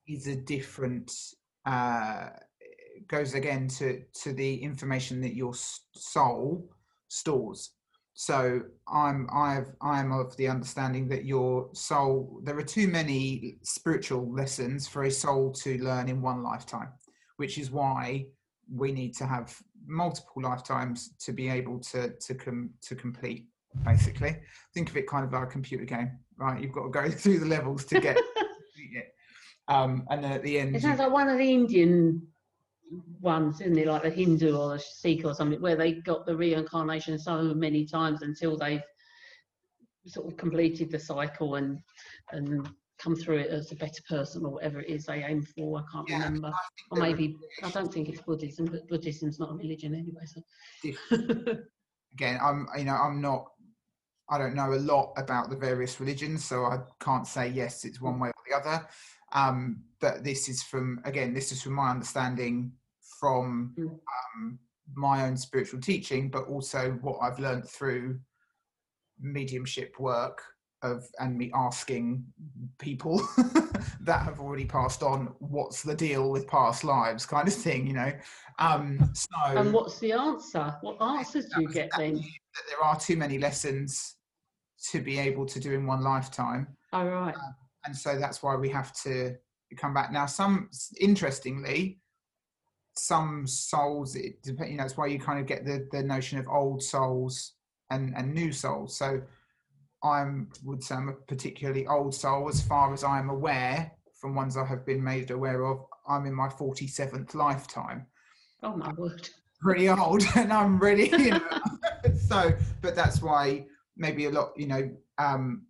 is a different uh goes again to to the information that your soul stores so i'm i've i'm of the understanding that your soul there are too many spiritual lessons for a soul to learn in one lifetime which is why we need to have multiple lifetimes to be able to to come to complete basically. Think of it kind of like a computer game right? You've got to go [LAUGHS] through the levels to get [LAUGHS] it. Um and then at the end it sounds like one of the indian ones, isn't it? Like the Hindu or the Sikh or something, where they got the reincarnation so many times until they've sort of completed the cycle and and come through it as a better person or whatever it is they aim for. I can't yeah, remember. I or maybe I don't think it's Buddhism, but Buddhism's not a religion anyway. So [LAUGHS] again, I'm you know I'm not. I don't know a lot about the various religions, so I can't say yes, it's one mm. way or the other. Um, but this is from again, this is from my understanding from mm. um, my own spiritual teaching, but also what I've learned through mediumship work of and me asking people [LAUGHS] that have already passed on what's the deal with past lives kind of thing you know? Um so [LAUGHS] and what's the answer? What answers do you get then? that there are too many lessons to be able to do in one lifetime. All right. Uh, and so that's why we have to come back. Now some interestingly some souls it depends you know that's why you kind of get the the notion of old souls and and new souls. So i'm would say i'm a particularly old soul as far as i'm aware from ones i have been made aware of. I'm in my 47th lifetime. Oh my word. Pretty old [LAUGHS] and i'm really you know [LAUGHS] so but that's why maybe a lot you know um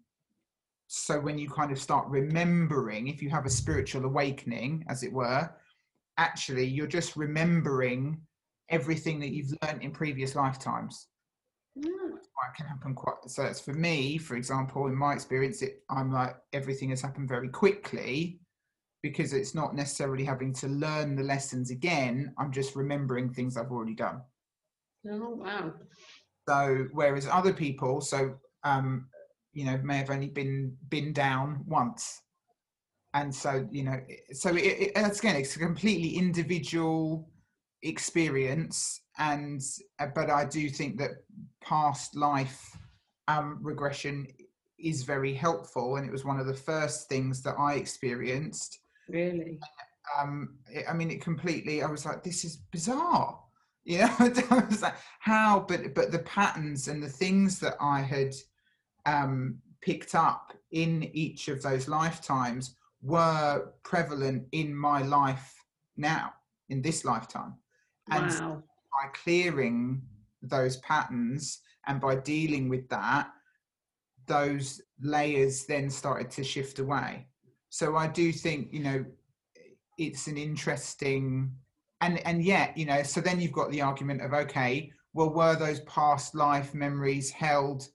so when you kind of start remembering if you have a spiritual awakening as it were actually you're just remembering everything that you've learned in previous lifetimes. Mm. It can happen quite. So it's for me, for example, in my experience, it, I'm like everything has happened very quickly because it's not necessarily having to learn the lessons again. I'm just remembering things I've already done. Oh wow! So whereas other people, so um, you know, may have only been been down once. And so you know so it, it, again it's a completely individual experience. And uh, but i do think that past life um, regression is very helpful. And it was one of the first things that i experienced. Really? Um it, i mean it completely i was like this is bizarre. [LAUGHS] You know [LAUGHS] i was like how? But but the patterns and the things that i had um picked up in each of those lifetimes were prevalent in my life now, in this lifetime. And wow. by clearing those patterns and by dealing with that, those layers then started to shift away. So I do think, you know, it's an interesting and and yet, you know, so then you've got the argument of okay, well, were those past life memories held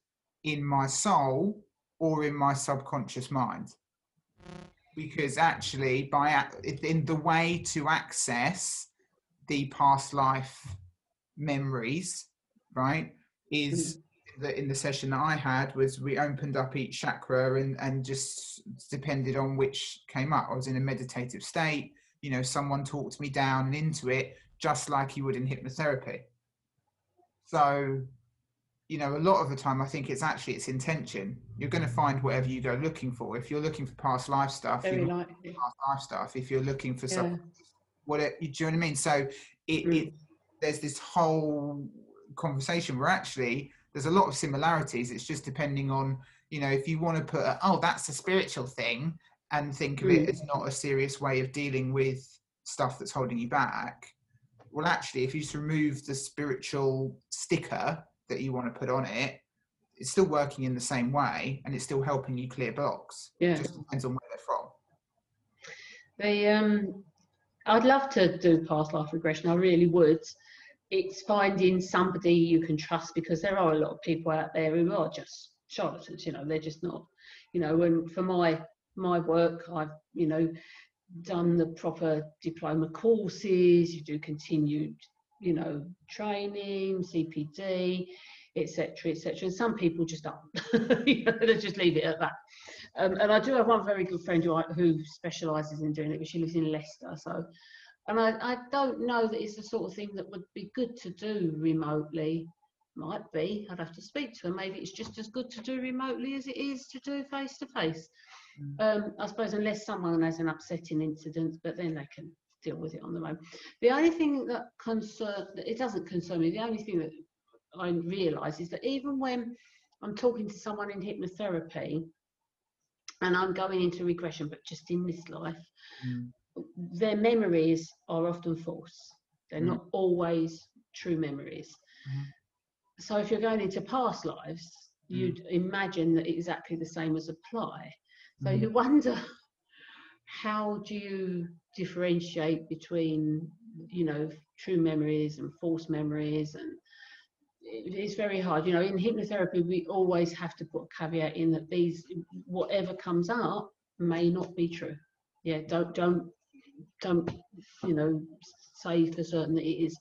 in my soul or in my subconscious mind? because actually by in the way to access the past life memories right is mm. that in the session that i had was we opened up each chakra and and just depended on which came up i was in a meditative state you know someone talked me down and into it just like you would in hypnotherapy so you know, a lot of the time, I think it's actually its intention. You're going to find whatever you go looking for. If you're looking for past life stuff, Very likely. past life stuff. If you're looking for yeah. some, what it, do you know what I mean? So it, mm. it, there's this whole conversation where actually there's a lot of similarities. It's just depending on, you know, if you want to put, a, oh, that's a spiritual thing, and think of mm. it as not a serious way of dealing with stuff that's holding you back. Well, actually, if you just remove the spiritual sticker that you want to put on it, it's still working in the same way and it's still helping you clear blocks. Yeah. It just depends on where they're from. They um I'd love to do past life regression. I really would. It's finding somebody you can trust because there are a lot of people out there who are just charlatans. You know, they're just not. You know, and for my my work, I've you know done the proper diploma courses. You do continued, you know, training, CPD, etc., etc. And some people just aren't. [LAUGHS] you know, they just leave it at that. Um, and I do have one very good friend who, who specialises in doing it, but she lives in Leicester. So, and I, I don't know that it's the sort of thing that would be good to do remotely. Might be. I'd have to speak to her. Maybe it's just as good to do remotely as it is to do face to face. Um, I suppose unless someone has an upsetting incident, but then they can deal with it on their own. The only thing that concern it doesn't concern me. The only thing that I realise is that even when I'm talking to someone in hypnotherapy, and I'm going into regression, but just in this life, mm. their memories are often false. They're mm. not always true memories. Mm. So if you're going into past lives, mm. you'd imagine that exactly the same as apply. So you mm. wonder how do you differentiate between, you know, true memories and false memories and it's very hard. You know, in hypnotherapy, we always have to put a caveat in that these, whatever comes up, may not be true. Yeah, don't don't don't you know say for certain that it is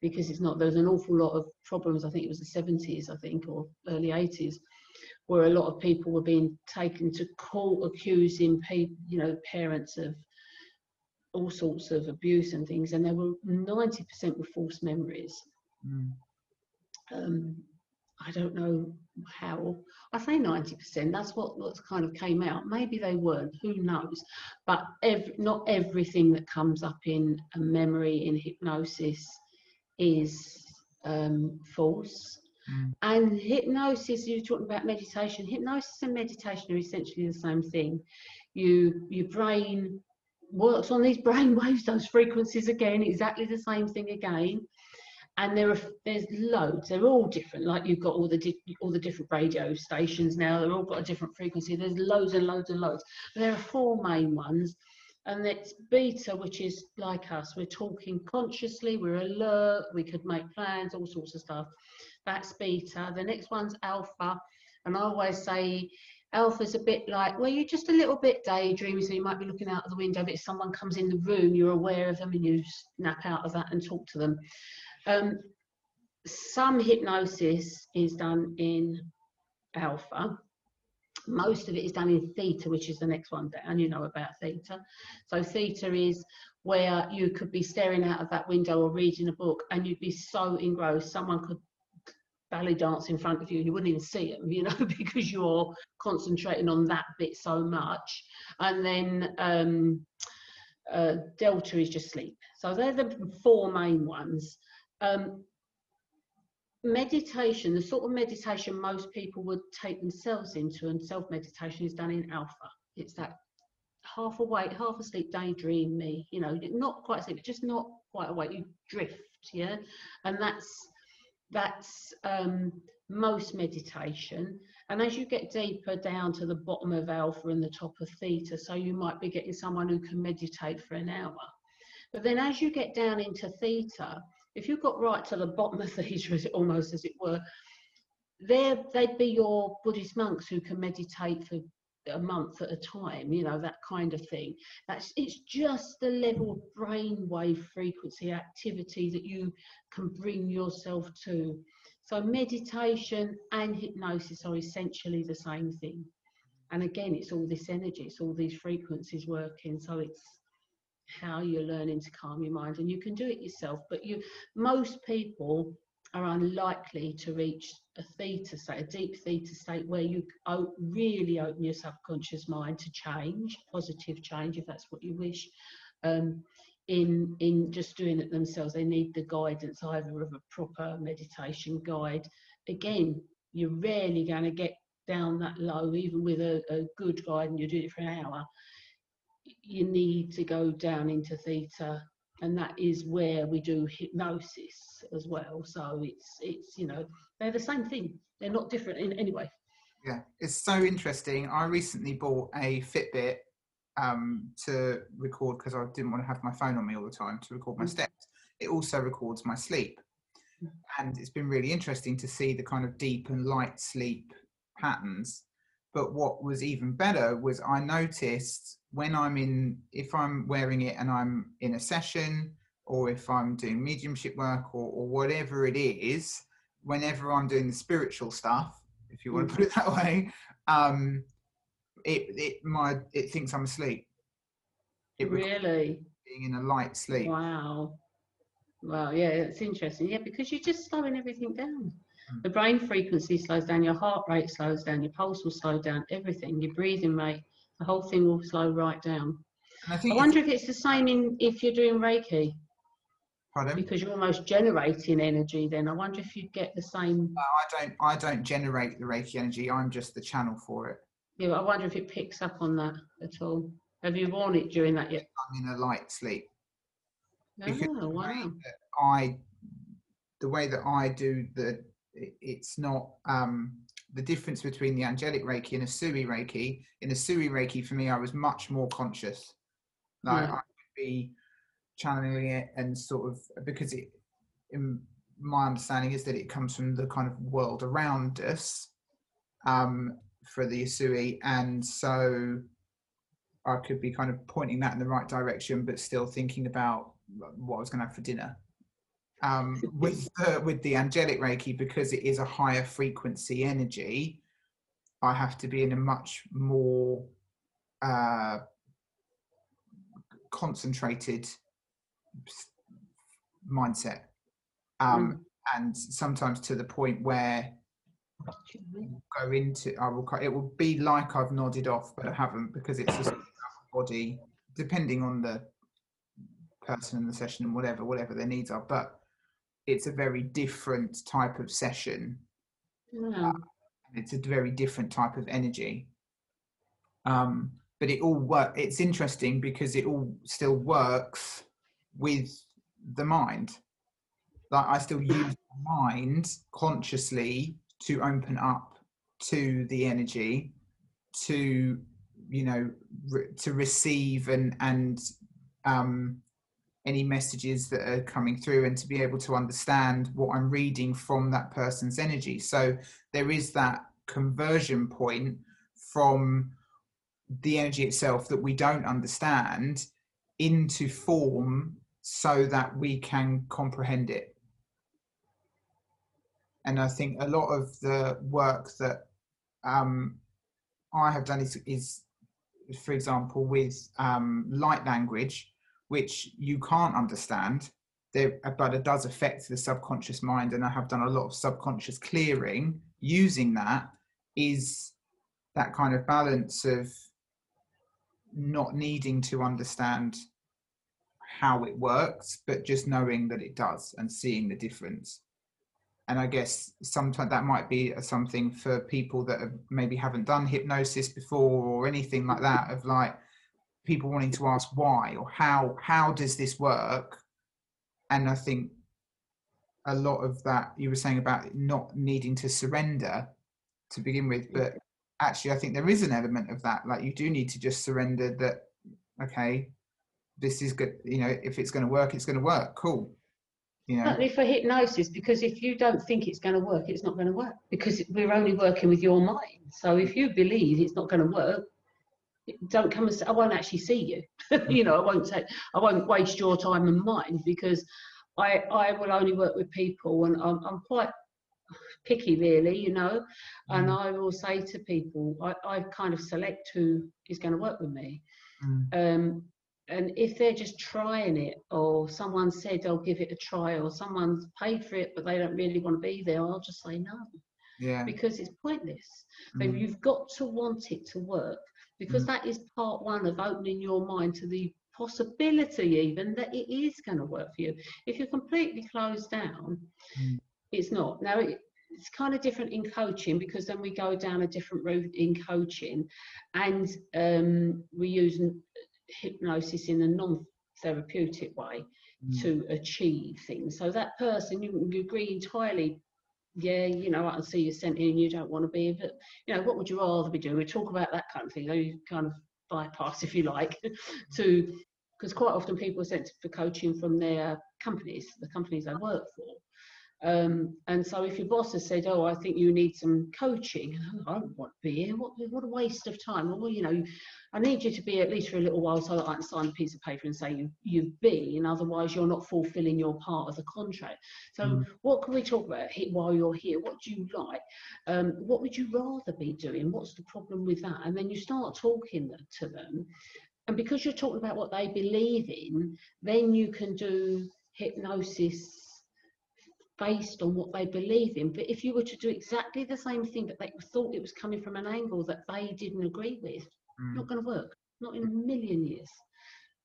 because it's not. There's an awful lot of problems. I think it was the 70s, I think, or early 80s, where a lot of people were being taken to court accusing people, you know, parents of all sorts of abuse and things, and there were 90% were false memories. Mm um, I don't know how. I say 90%, that's what, what kind of came out. Maybe they weren't, who knows? But every, not everything that comes up in a memory in hypnosis is um, false. Mm. And hypnosis, you're talking about meditation. Hypnosis and meditation are essentially the same thing. You, your brain works on these [LAUGHS] brain waves, those frequencies again, exactly the same thing again and there are there's loads they're all different like you've got all the di- all the different radio stations now they've all got a different frequency there's loads and loads and loads but there are four main ones and it's beta which is like us we're talking consciously we're alert we could make plans all sorts of stuff that's beta the next one's alpha and i always say alpha's a bit like well you're just a little bit daydreaming so you might be looking out of the window but if someone comes in the room you're aware of them and you snap out of that and talk to them um, some hypnosis is done in alpha. Most of it is done in theta, which is the next one down. You know about theta. So theta is where you could be staring out of that window or reading a book and you'd be so engrossed someone could ballet dance in front of you and you wouldn't even see them you [LAUGHS] know because you're concentrating on that bit so much. And then um, uh, delta is just sleep. So they're the four main ones. Um, meditation, the sort of meditation most people would take themselves into, and self meditation is done in alpha. It's that half awake, half asleep, daydream me, you know, not quite asleep, just not quite awake, you drift, yeah, and that's that's um, most meditation. And as you get deeper down to the bottom of alpha and the top of theta, so you might be getting someone who can meditate for an hour. But then as you get down into theta, if you got right to the bottom of [LAUGHS] theta, almost as it were, there they'd be your Buddhist monks who can meditate for a month at a time, you know, that kind of thing. That's it's just the level of brainwave frequency activity that you can bring yourself to. So meditation and hypnosis are essentially the same thing. And again, it's all this energy, it's all these frequencies working. So it's how you're learning to calm your mind and you can do it yourself but you most people are unlikely to reach a theta state a deep theta state where you really open your subconscious mind to change positive change if that's what you wish um, in in just doing it themselves. They need the guidance either of a proper meditation guide. Again you're rarely going to get down that low even with a, a good guide and you do it for an hour. You need to go down into theta and that is where we do hypnosis as well so it's it's you know they're the same thing they're not different in any way yeah it's so interesting i recently bought a fitbit um, to record because I didn't want to have my phone on me all the time to record my Mm. steps. It also records my sleep, Mm. and it's been really interesting to see the kind of deep and light sleep patterns. But what was even better was I noticed when I'm in, if I'm wearing it and I'm in a session, or if I'm doing mediumship work, or, or whatever it is, whenever I'm doing the spiritual stuff, if you want to put it that way, um, it it my it thinks I'm asleep. It really? being in a light sleep. Wow. Wow, yeah, it's interesting. Yeah, because you're just slowing everything down. The brain frequency slows down, your heart rate slows down, your pulse will slow down, everything, your breathing rate, the whole thing will slow right down. And I I wonder if it's the same in if you're doing Reiki, pardon. because you're almost generating energy then. I wonder if you get the same No, I don't. I don't generate the Reiki energy. I'm just the channel for it. yeah, I wonder if it picks up on that at all. Have you worn it during that yet? I'm in a light sleep. Because Oh, wow. I, the way that I do the, it's not um, the difference between the angelic Reiki and Usui Reiki. In Usui Reiki, for me, I was much more conscious. Like Yeah. I could be channeling it and sort of because it, in my understanding is that it comes from the kind of world around us um, for the Usui, and so I could be kind of pointing that in the right direction, but still thinking about what I was going to have for dinner. Um, with [LAUGHS] the, with the angelic Reiki, because it is a higher frequency energy, I have to be in a much more uh, concentrated mindset, um, and sometimes to the point where go into I will it will be like I've nodded off but I haven't because it's just [COUGHS] body depending on the person in the session and whatever whatever their needs are. But it's a very different type of session. Yeah. it's a very different type of energy. Um but it all work it's interesting because it all still works with the mind. Like I still use my mind consciously to open up to the energy to you know re- to receive and and um any messages that are coming through and to be able to understand what i'm reading from that person's energy. So there is that conversion point from the energy itself that we don't understand into form so that we can comprehend it. And I think a lot of the work that um, I have done is, is, for example, with um, light language, which you can't understand, there, uh, but it does affect the subconscious mind. And I have done a lot of subconscious clearing using that. Is that kind of balance of not needing to understand how it works, but just knowing that it does and seeing the difference and I guess sometimes that might be uh, something for people that have, maybe haven't done hypnosis before or anything like that. Of like people wanting to ask why or how how does this work? And I think a lot of that you were saying about not needing to surrender to begin with, but actually I think there is an element of that. Like you do need to just surrender that. Okay, this is good. You know, if it's going to work, it's going to work. Cool. You know. Certainly for hypnosis, because if you don't think it's going to work, it's not going to work because we're only working with your mind. So if you believe it's not going to work, don't come and say, I won't actually see you. [LAUGHS] you know, I won't say, I won't waste your time and mine because I, I will only work with people and I'm, I'm quite picky really, you know, and Mm. I will say to people, I, I kind of select who is going to work with me. Mm. Um, and if they're just trying it, or someone said they'll give it a try, or someone's paid for it but they don't really want to be there, I'll just say no Yeah. because it's pointless. So Mm. you've got to want it to work because Mm. that is part one of opening your mind to the possibility even that it is going to work for you. If you're completely closed down, Mm. it's not. Now it, it's kind of different in coaching because then we go down a different route in coaching, and um, we use hypnosis in a non-therapeutic way Mm. to achieve things. So that person, you, you agree entirely. Yeah, you know, I can see you're sent in, you don't want to be, but you know, what would you rather be doing? We talk about that kind of thing. You kind of bypass, [LAUGHS] if you like, to because quite often people are sent for coaching from their companies, the companies they work for. Um, and so if your boss has said, "Oh, I think you need some coaching," oh, I don't want to be here. What, what a waste of time. Well, you know, I need you to be at least for a little while so that I can sign a piece of paper and say you, you've been. Otherwise, you're not fulfilling your part of the contract. So, mm. what can we talk about while you're here? What do you like? Um, what would you rather be doing? What's the problem with that? And then you start talking to them. And because you're talking about what they believe in, then you can do hypnosis based on what they believe in. But if you were to do exactly the same thing, but they thought it was coming from an angle that they didn't agree with, mm. not going to work. Not in a million years.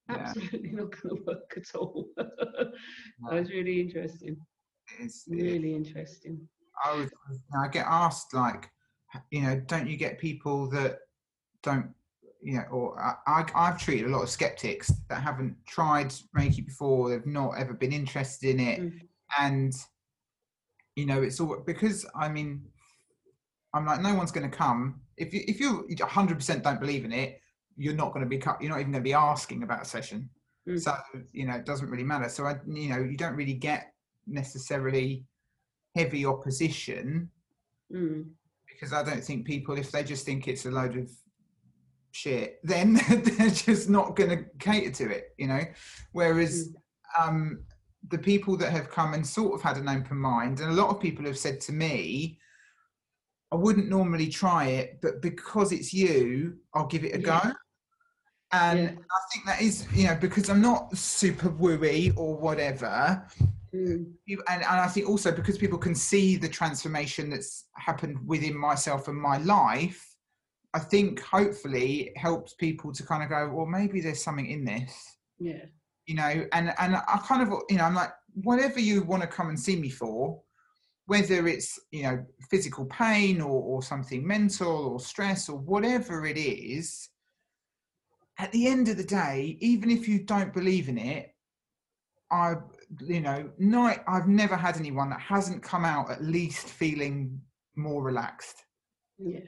Absolutely yeah. [LAUGHS] not going to work at all. [LAUGHS] that was really interesting. It's really interesting. I was, I get asked like, you know, don't you get people that don't you know, or I, have treated a lot of skeptics that haven't tried Reiki before, they've not ever been interested in it. Mm. And you know it's all because i mean i'm like no one's going to come if you if you 100% don't believe in it you're not going to be you're not even going to be asking about a session mm. so you know it doesn't really matter so i you know you don't really get necessarily heavy opposition mm. because i don't think people if they just think it's a load of shit then [LAUGHS] they're just not going to cater to it you know whereas mm. um the people that have come and sort of had an open mind, and a lot of people have said to me, I wouldn't normally try it, but because it's you, I'll give it a yeah. go. And yeah. I think that is, you know, because I'm not super wooey or whatever. Mm. And, and I think also because people can see the transformation that's happened within myself and my life, I think hopefully it helps people to kind of go, well, maybe there's something in this. Yeah you know and and i kind of you know i'm like whatever you want to come and see me for whether it's you know physical pain or, or something mental or stress or whatever it is at the end of the day even if you don't believe in it i you know not i've never had anyone that hasn't come out at least feeling more relaxed. Yeah.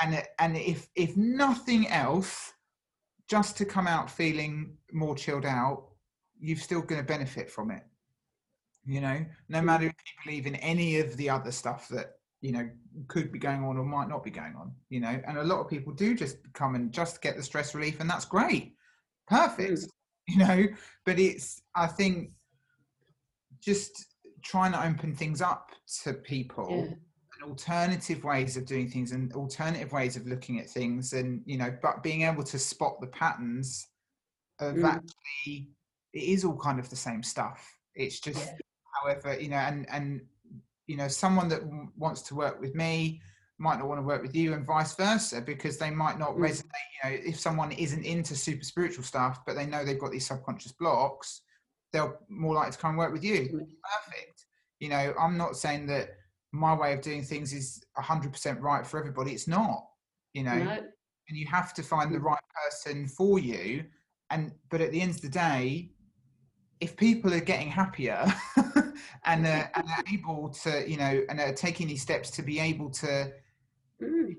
And and if if nothing else just to come out feeling more chilled out you're still going to benefit from it you know? No matter if you believe in any of the other stuff that you know could be going on or might not be going on you know? And a lot of people do just come and just get the stress relief and that's great. Perfect [LAUGHS] you know? But it's i think just trying to open things up to people yeah. and alternative ways of doing things and alternative ways of looking at things and you know but being able to spot the patterns of mm. actually it is all kind of the same stuff. It's just, yeah. however, you know, and and you know, someone that w- wants to work with me might not want to work with you, and vice versa, because they might not mm. resonate. You know, if someone isn't into super spiritual stuff, but they know they've got these subconscious blocks, they'll more likely to come and work with you. Mm. Perfect. You know, I'm not saying that my way of doing things is 100% right for everybody. It's not. You know, no. and you have to find the mm. right person for you. And but at the end of the day, if people are getting happier [LAUGHS] and, uh, [LAUGHS] and are able to, you know, and are taking these steps to be able to mm.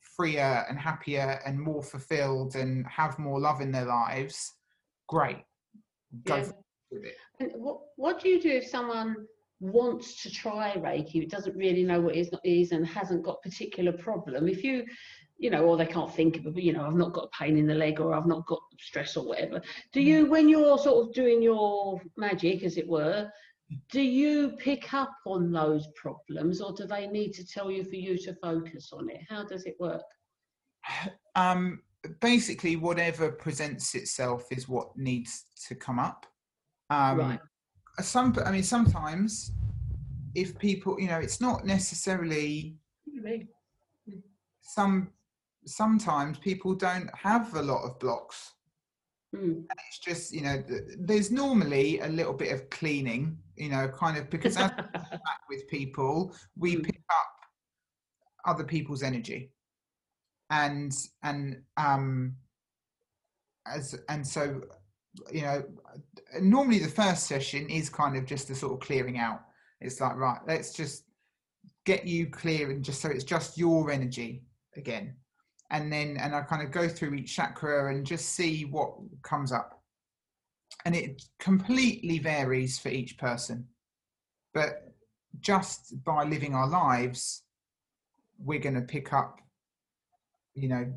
freer and happier and more fulfilled and have more love in their lives, great. Go yeah. with it. And what, what do you do if someone wants to try Reiki, doesn't really know what it is and hasn't got particular problem? If you you know, or they can't think of it, you know, I've not got a pain in the leg or I've not got stress or whatever. Do mm. you, when you're sort of doing your magic, as it were, do you pick up on those problems or do they need to tell you for you to focus on it? How does it work? [SIGHS] Um, basically, whatever presents itself is what needs to come up. Um, right. Some, I mean, sometimes if people, you know, it's not necessarily some sometimes people don't have a lot of blocks. Mm. It's just, you know, there's normally a little bit of cleaning, you know, kind of because as [LAUGHS] with people, we mm. pick up other people's energy. And, and, um, as, and so, you know, normally the first session is kind of just the sort of clearing out. It's like, right, let's just get you clear and just so it's just your energy again and then and I kind of go through each chakra and just see what comes up. And it completely varies for each person. But just by living our lives, we're going to pick up, you know,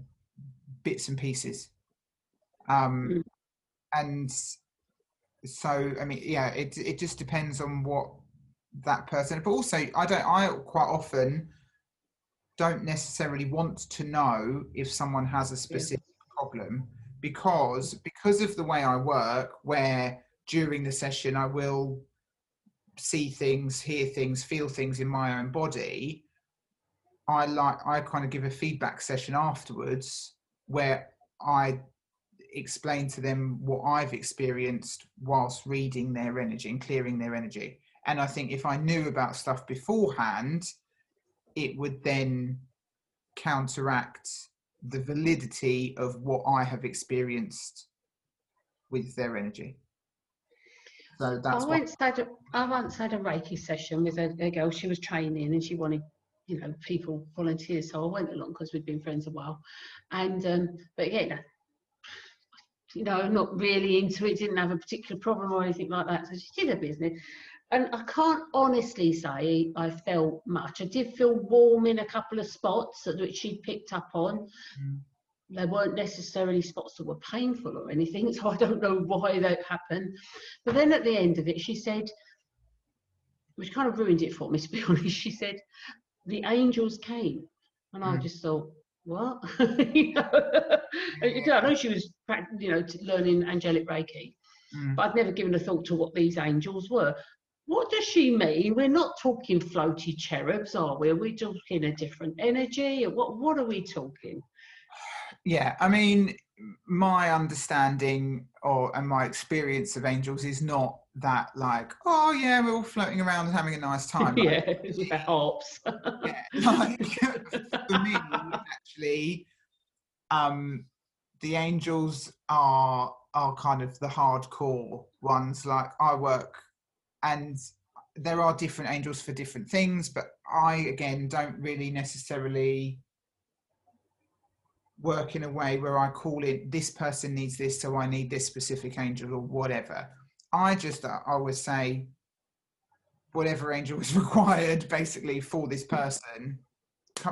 bits and pieces. Um, Mm. And so, I mean, yeah, it it just depends on what that person. But also, I don't. I quite often don't necessarily want to know if someone has a specific problem because because of the way I work, where during the session I will see things, hear things, feel things in my own body. I like I kind of give a feedback session afterwards where I explain to them what I've experienced whilst reading their energy and clearing their energy. And I think if I knew about stuff beforehand, it would then counteract the validity of what I have experienced with their energy. So that's I once had a, I once had a Reiki session with a, a girl. She was training and she wanted, you know, people volunteers. So I went along because we'd been friends a while. And um, but again, you know, not really into it. Didn't have a particular problem or anything like that. So she did her business. And I can't honestly say I felt much. I did feel warm in a couple of spots that which she picked up on. Mm. They weren't necessarily spots that were painful or anything, [LAUGHS] so I don't know why that happened. But then at the end of it, she said, which kind of ruined it for me, [LAUGHS] to be honest. She said, the angels came. And I Mm. just thought, what? [LAUGHS] you know, I know she was, you know, learning angelic Reiki, Mm. but I'd never given a thought to what these angels were. What does she mean? We're not talking floaty cherubs, are we? Are we talking a different energy? What, what are we talking? Yeah, I mean, my understanding or and my experience of angels is not that like, oh yeah, we're all floating around and having a nice [LAUGHS] time. Like, yeah, harps. [LAUGHS] yeah, like, for me, actually, um, the angels are are kind of the hardcore ones. Like I work, and there are different angels for different things, but I again don't really necessarily work in a way where I call it this person needs this, so I need this specific angel or whatever. I just uh, I would say whatever angel is [LAUGHS] required basically for this person.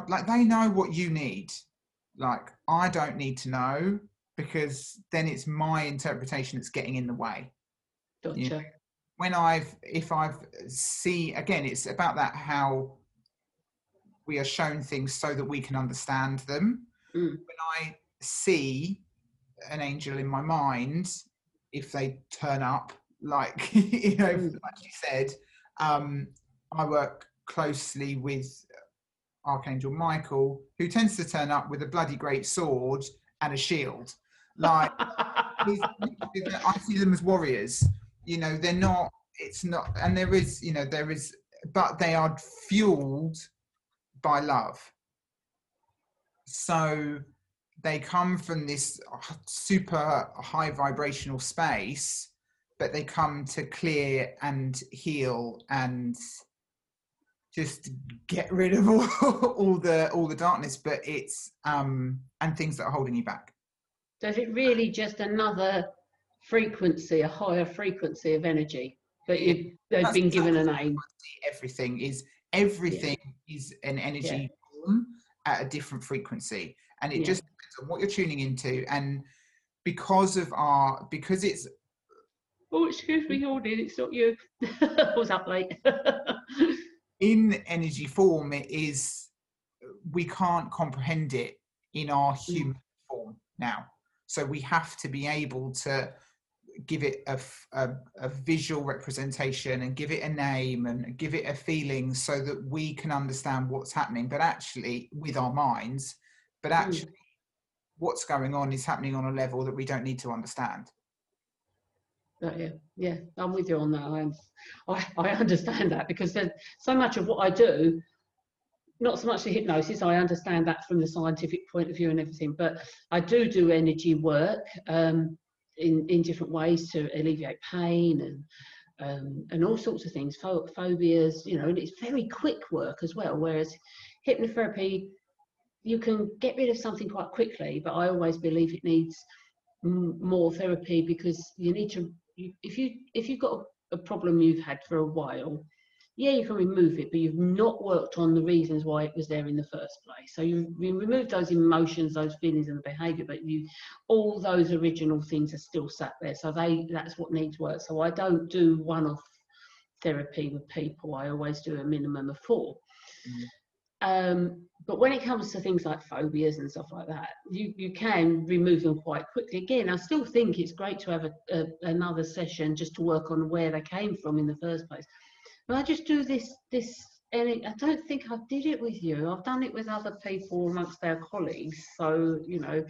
Like they know what you need. Like I don't need to know because then it's my interpretation that's getting in the way Gotcha. When I've if I've see again, it's about that how we are shown things so that we can understand them. Mm. When I see an angel in my mind, if they turn up, like [LAUGHS] you know, Mm. like you said, um, I work closely with Archangel Michael, who tends to turn up with a bloody great sword and a shield. Like [LAUGHS] I see them as warriors. You know, they're not. It's not, and there is, you know, there is, but they are fueled by love. So they come from this super high vibrational space, but they come to clear and heal and just get rid of [LAUGHS] all, all the all the darkness. But it's um and things that are holding you back. So is it really just another frequency, a higher frequency of energy But you they've That's been given a name? everything is everything is an energy form at a different frequency and it Yeah. just depends on what you're tuning into and because of our because it's Oh, excuse me, Audie, it's not you. [LAUGHS] I was up late. [LAUGHS] in energy form it is we can't comprehend it in our Mm. human form now so we have to be able to give it a a visual representation and give it a name and give it a feeling so that we can understand what's happening but actually with our minds but Mm. actually what's going on is happening on a level that we don't need to understand But yeah, yeah, I'm with you on that. I, I understand that because there's so much of what I do, not so much the hypnosis, I understand that from the scientific point of view and everything, but I do do energy work um, in, in different ways to alleviate pain and um, and all sorts of things, pho- phobias, you know, and it's very quick work as well. Whereas hypnotherapy, you can get rid of something quite quickly, but I always believe it needs more therapy because you need to. You, if you if you've got a problem you've had for a while, yeah, you can remove it, but you've not worked on the reasons why it was there in the first place. So you, you remove those emotions, those feelings, and the behaviour, but you all those original things are still sat there. So they that's what needs work. So I don't do one-off therapy with people. I always do a minimum of four. Mm. Um, but when it comes to things like phobias and stuff like that, you, you can remove them quite quickly. Again, I still think it's great to have a, a, another session just to work on where they came from in the first place. But I just do this this and I don't think I did it with you. I've done it with other people amongst our colleagues. So you know,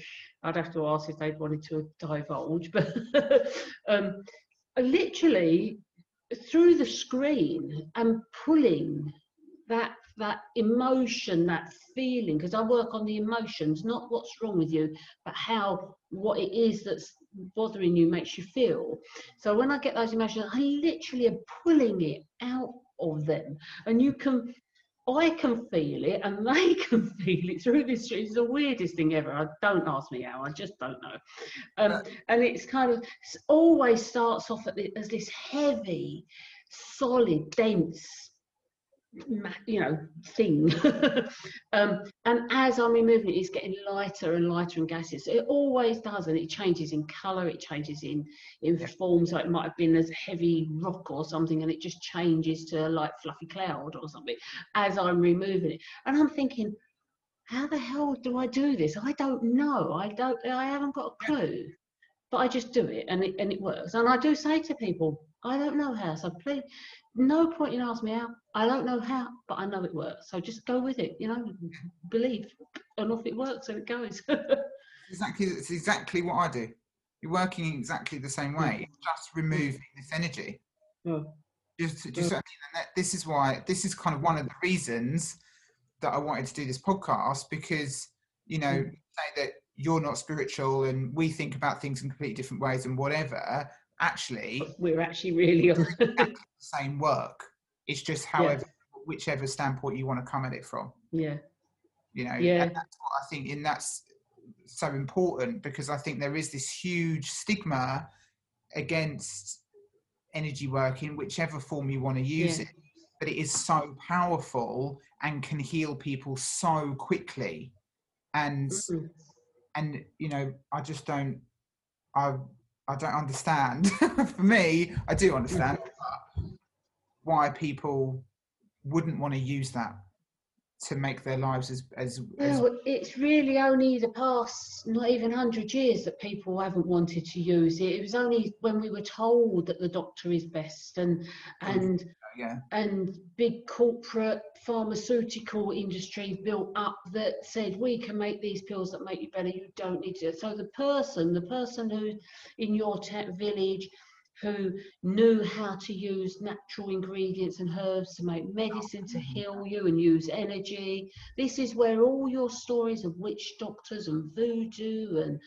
I'd have to ask if they'd wanted to divulge. [LAUGHS] But um, literally through the screen and pulling that that emotion, that feeling, because I work on the emotions, not what's wrong with you, but how what it is that's bothering you makes you feel. So when I get those emotions, I literally am pulling it out of them, and you can. I can feel it and [LAUGHS] they can feel it through this. It's the weirdest thing ever. I don't ask me how. I just don't know. Um, and it's kind of it's always starts off at the, as this heavy, solid, dense you know thing. [LAUGHS] Um, and as i'm removing it it's getting lighter and lighter and gaseous it always does and it changes in color it changes in in yeah. forms like it might have been as heavy rock or something and it just changes to a light fluffy cloud or something as i'm removing it. And i'm thinking how the hell do i do this? I don't know. I don't i haven't got a clue. But i just do it and it and it works. And i do say to people I don't know how. So please, no point in asking me how. I don't know how, but I know it works. So just go with it, you know, believe. And if it works, so it goes. [LAUGHS] exactly, it's exactly what I do. You're working exactly the same way, just removing this energy. Yeah. Just, just yeah. this is why this is kind of one of the reasons that I wanted to do this podcast because you know mm. say that you're not spiritual and we think about things in completely different ways and whatever actually we're actually really on [LAUGHS] [LAUGHS] the same work. It's just however yeah. whichever standpoint you want to come at it from. Yeah. You know, yeah. that's what I think and that's so important because I think there is this huge stigma against energy work in whichever form you want to use yeah. it. But it is so powerful and can heal people so quickly. And mm-hmm. and you know, I just don't I I don't understand. [LAUGHS] For me, I do understand mm-hmm. why people wouldn't want to use that to make their lives as as, as it's really only the past not even 100 years that people haven't wanted to use it. It was only when we were told that the doctor is best and mm. and yeah. and big corporate pharmaceutical industry built up that said we can make these pills that make you better you don't need to so the person the person who in your tech village who knew how to use natural ingredients and herbs to make medicine to mm-hmm. heal you and use energy. This is where all your stories of witch doctors and voodoo and,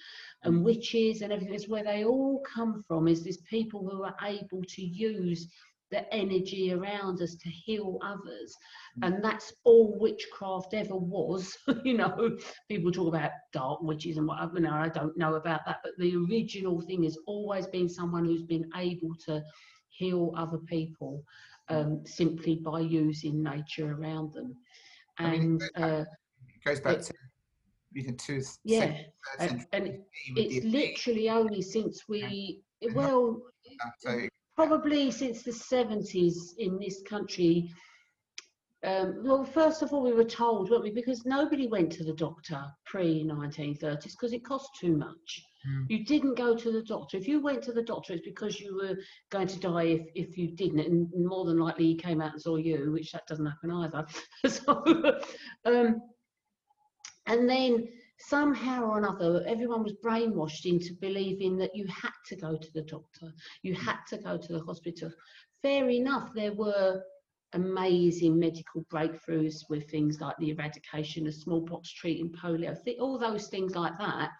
and mm-hmm. witches and everything is where they all come from is these people who are able to use the energy around us to heal others. Mm. And that's all witchcraft ever was. [LAUGHS] you know, people talk about dark witches and whatever. Now, I don't know about that, but the original thing has always been someone who's been able to heal other people um, simply by using nature around them. And I mean, uh, it goes back it, to you to yeah, and, and it's literally only since we well [LAUGHS] probably since the 70s in this country. Um, well, first of all, we were told, weren't we? Because nobody went to the doctor pre 1930s because it cost too much. Mm. You didn't go to the doctor. If you went to the doctor, it's because you were going to die if, if you didn't. And more than likely, he came out and saw you, which that doesn't happen either. [LAUGHS] so, um, and then somehow or another, everyone was brainwashed into believing that you had to go to the doctor, you had to go to the hospital. Fair enough, there were amazing medical breakthroughs with things like the eradication of smallpox, treating polio, all those things like that,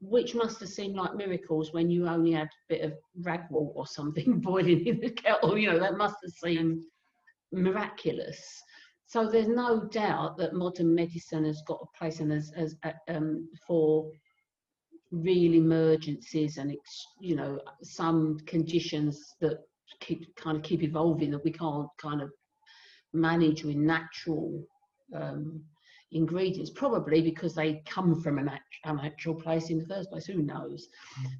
which must have seemed like miracles when you only had a bit of ragwort or something [LAUGHS] boiling in the kettle. You know, that must have seemed miraculous. So there's no doubt that modern medicine has got a place and as, as uh, um, for real emergencies and you know some conditions that keep kind of keep evolving that we can't kind of manage with natural um, ingredients, probably because they come from an natural place in the first place. Who knows?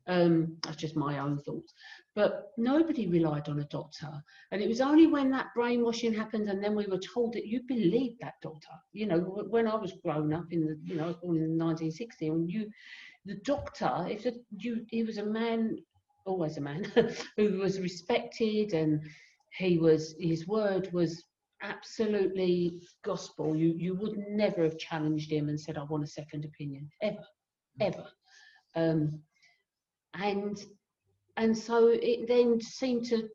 Mm. Um, that's just my own thoughts. But nobody relied on a doctor, and it was only when that brainwashing happened, and then we were told that you believed that doctor. You know, when I was grown up in the, you know, I was born in 1960, and you, the doctor, if the, you, he was a man, always a man, [LAUGHS] who was respected, and he was, his word was absolutely gospel. You you would never have challenged him and said, "I want a second opinion," ever, ever. Um, and and so it then seemed to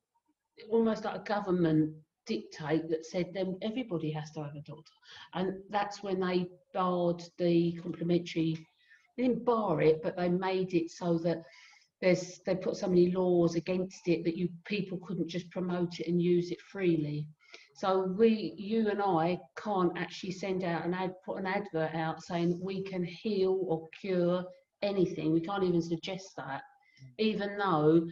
almost like a government dictate that said then everybody has to have a doctor, and that's when they barred the complementary. They didn't bar it, but they made it so that there's they put so many laws against it that you people couldn't just promote it and use it freely. So we, you and I, can't actually send out an ad, put an advert out saying we can heal or cure anything. We can't even suggest that, even though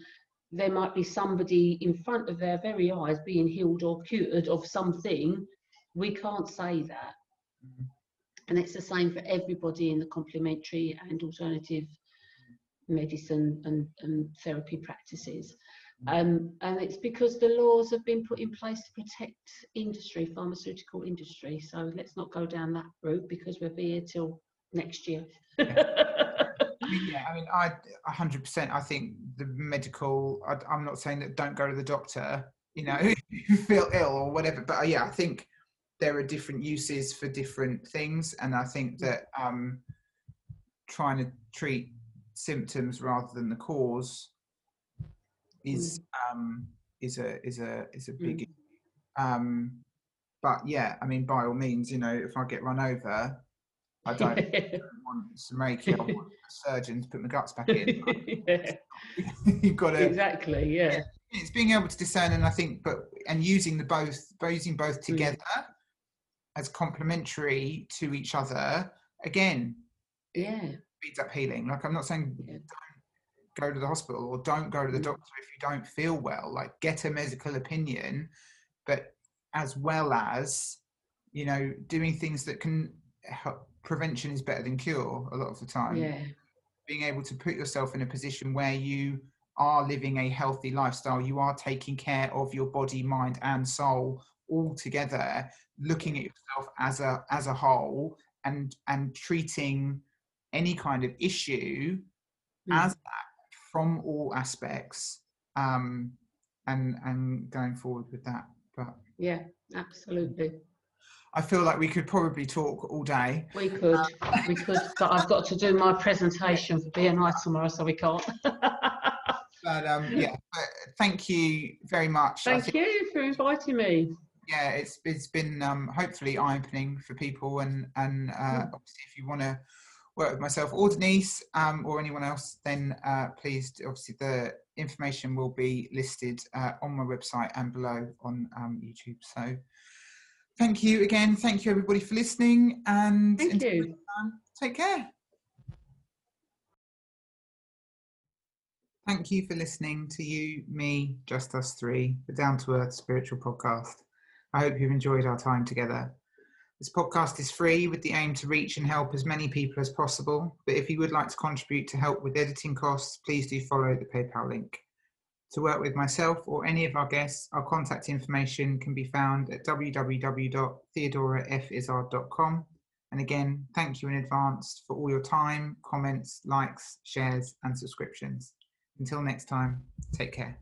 there might be somebody in front of their very eyes being healed or cured of something. We can't say that. Mm-hmm. And it's the same for everybody in the complementary and alternative medicine and, and therapy practices. Um, and it's because the laws have been put in place to protect industry, pharmaceutical industry. So let's not go down that route because we'll be here till next year. [LAUGHS] [LAUGHS] yeah. I mean, I 100%. I think the medical. I, am not saying that don't go to the doctor. You know, [LAUGHS] if you feel ill or whatever. But uh, yeah, I think there are different uses for different things, and I think that um, trying to treat symptoms rather than the cause is mm. um, is a is a is a big. Mm. Um, but yeah, I mean, by all means, you know, if I get run over, I don't [LAUGHS] want some Reiki. I want a surgeon to put my guts back in. [LAUGHS] [LAUGHS] You've got to exactly, yeah. It's being able to discern, and I think, but and using the both, using both mm. together mm. as complementary to each other. Again, yeah, speeds up healing. Like I'm not saying yeah go to the hospital or don't go to the mm. doctor if you don't feel well like get a medical opinion but as well as you know doing things that can help prevention is better than cure a lot of the time yeah being able to put yourself in a position where you are living a healthy lifestyle you are taking care of your body mind and soul all together looking at yourself as a as a whole and and treating any kind of issue mm. as that from all aspects um, and and going forward with that. But yeah, absolutely. I feel like we could probably talk all day. We could, we could, but I've got to do my presentation for BNI tomorrow, so we can't. [LAUGHS] but um, yeah, but thank you very much. Thank you for inviting me. Yeah, it's it's been um, hopefully eye opening for people, and and uh, mm. obviously if you want to work with myself or Denise um, or anyone else, then uh, please, obviously, the information will be listed uh, on my website and below on um, YouTube. So thank you again. Thank you, everybody, for listening. And thank you. Time, take care. Thank you for listening to you, me, just us three, the Down to Earth Spiritual Podcast. I hope you've enjoyed our time together. This podcast is free with the aim to reach and help as many people as possible. But if you would like to contribute to help with editing costs, please do follow the PayPal link. To work with myself or any of our guests, our contact information can be found at www.theodorafizard.com. And again, thank you in advance for all your time, comments, likes, shares, and subscriptions. Until next time, take care.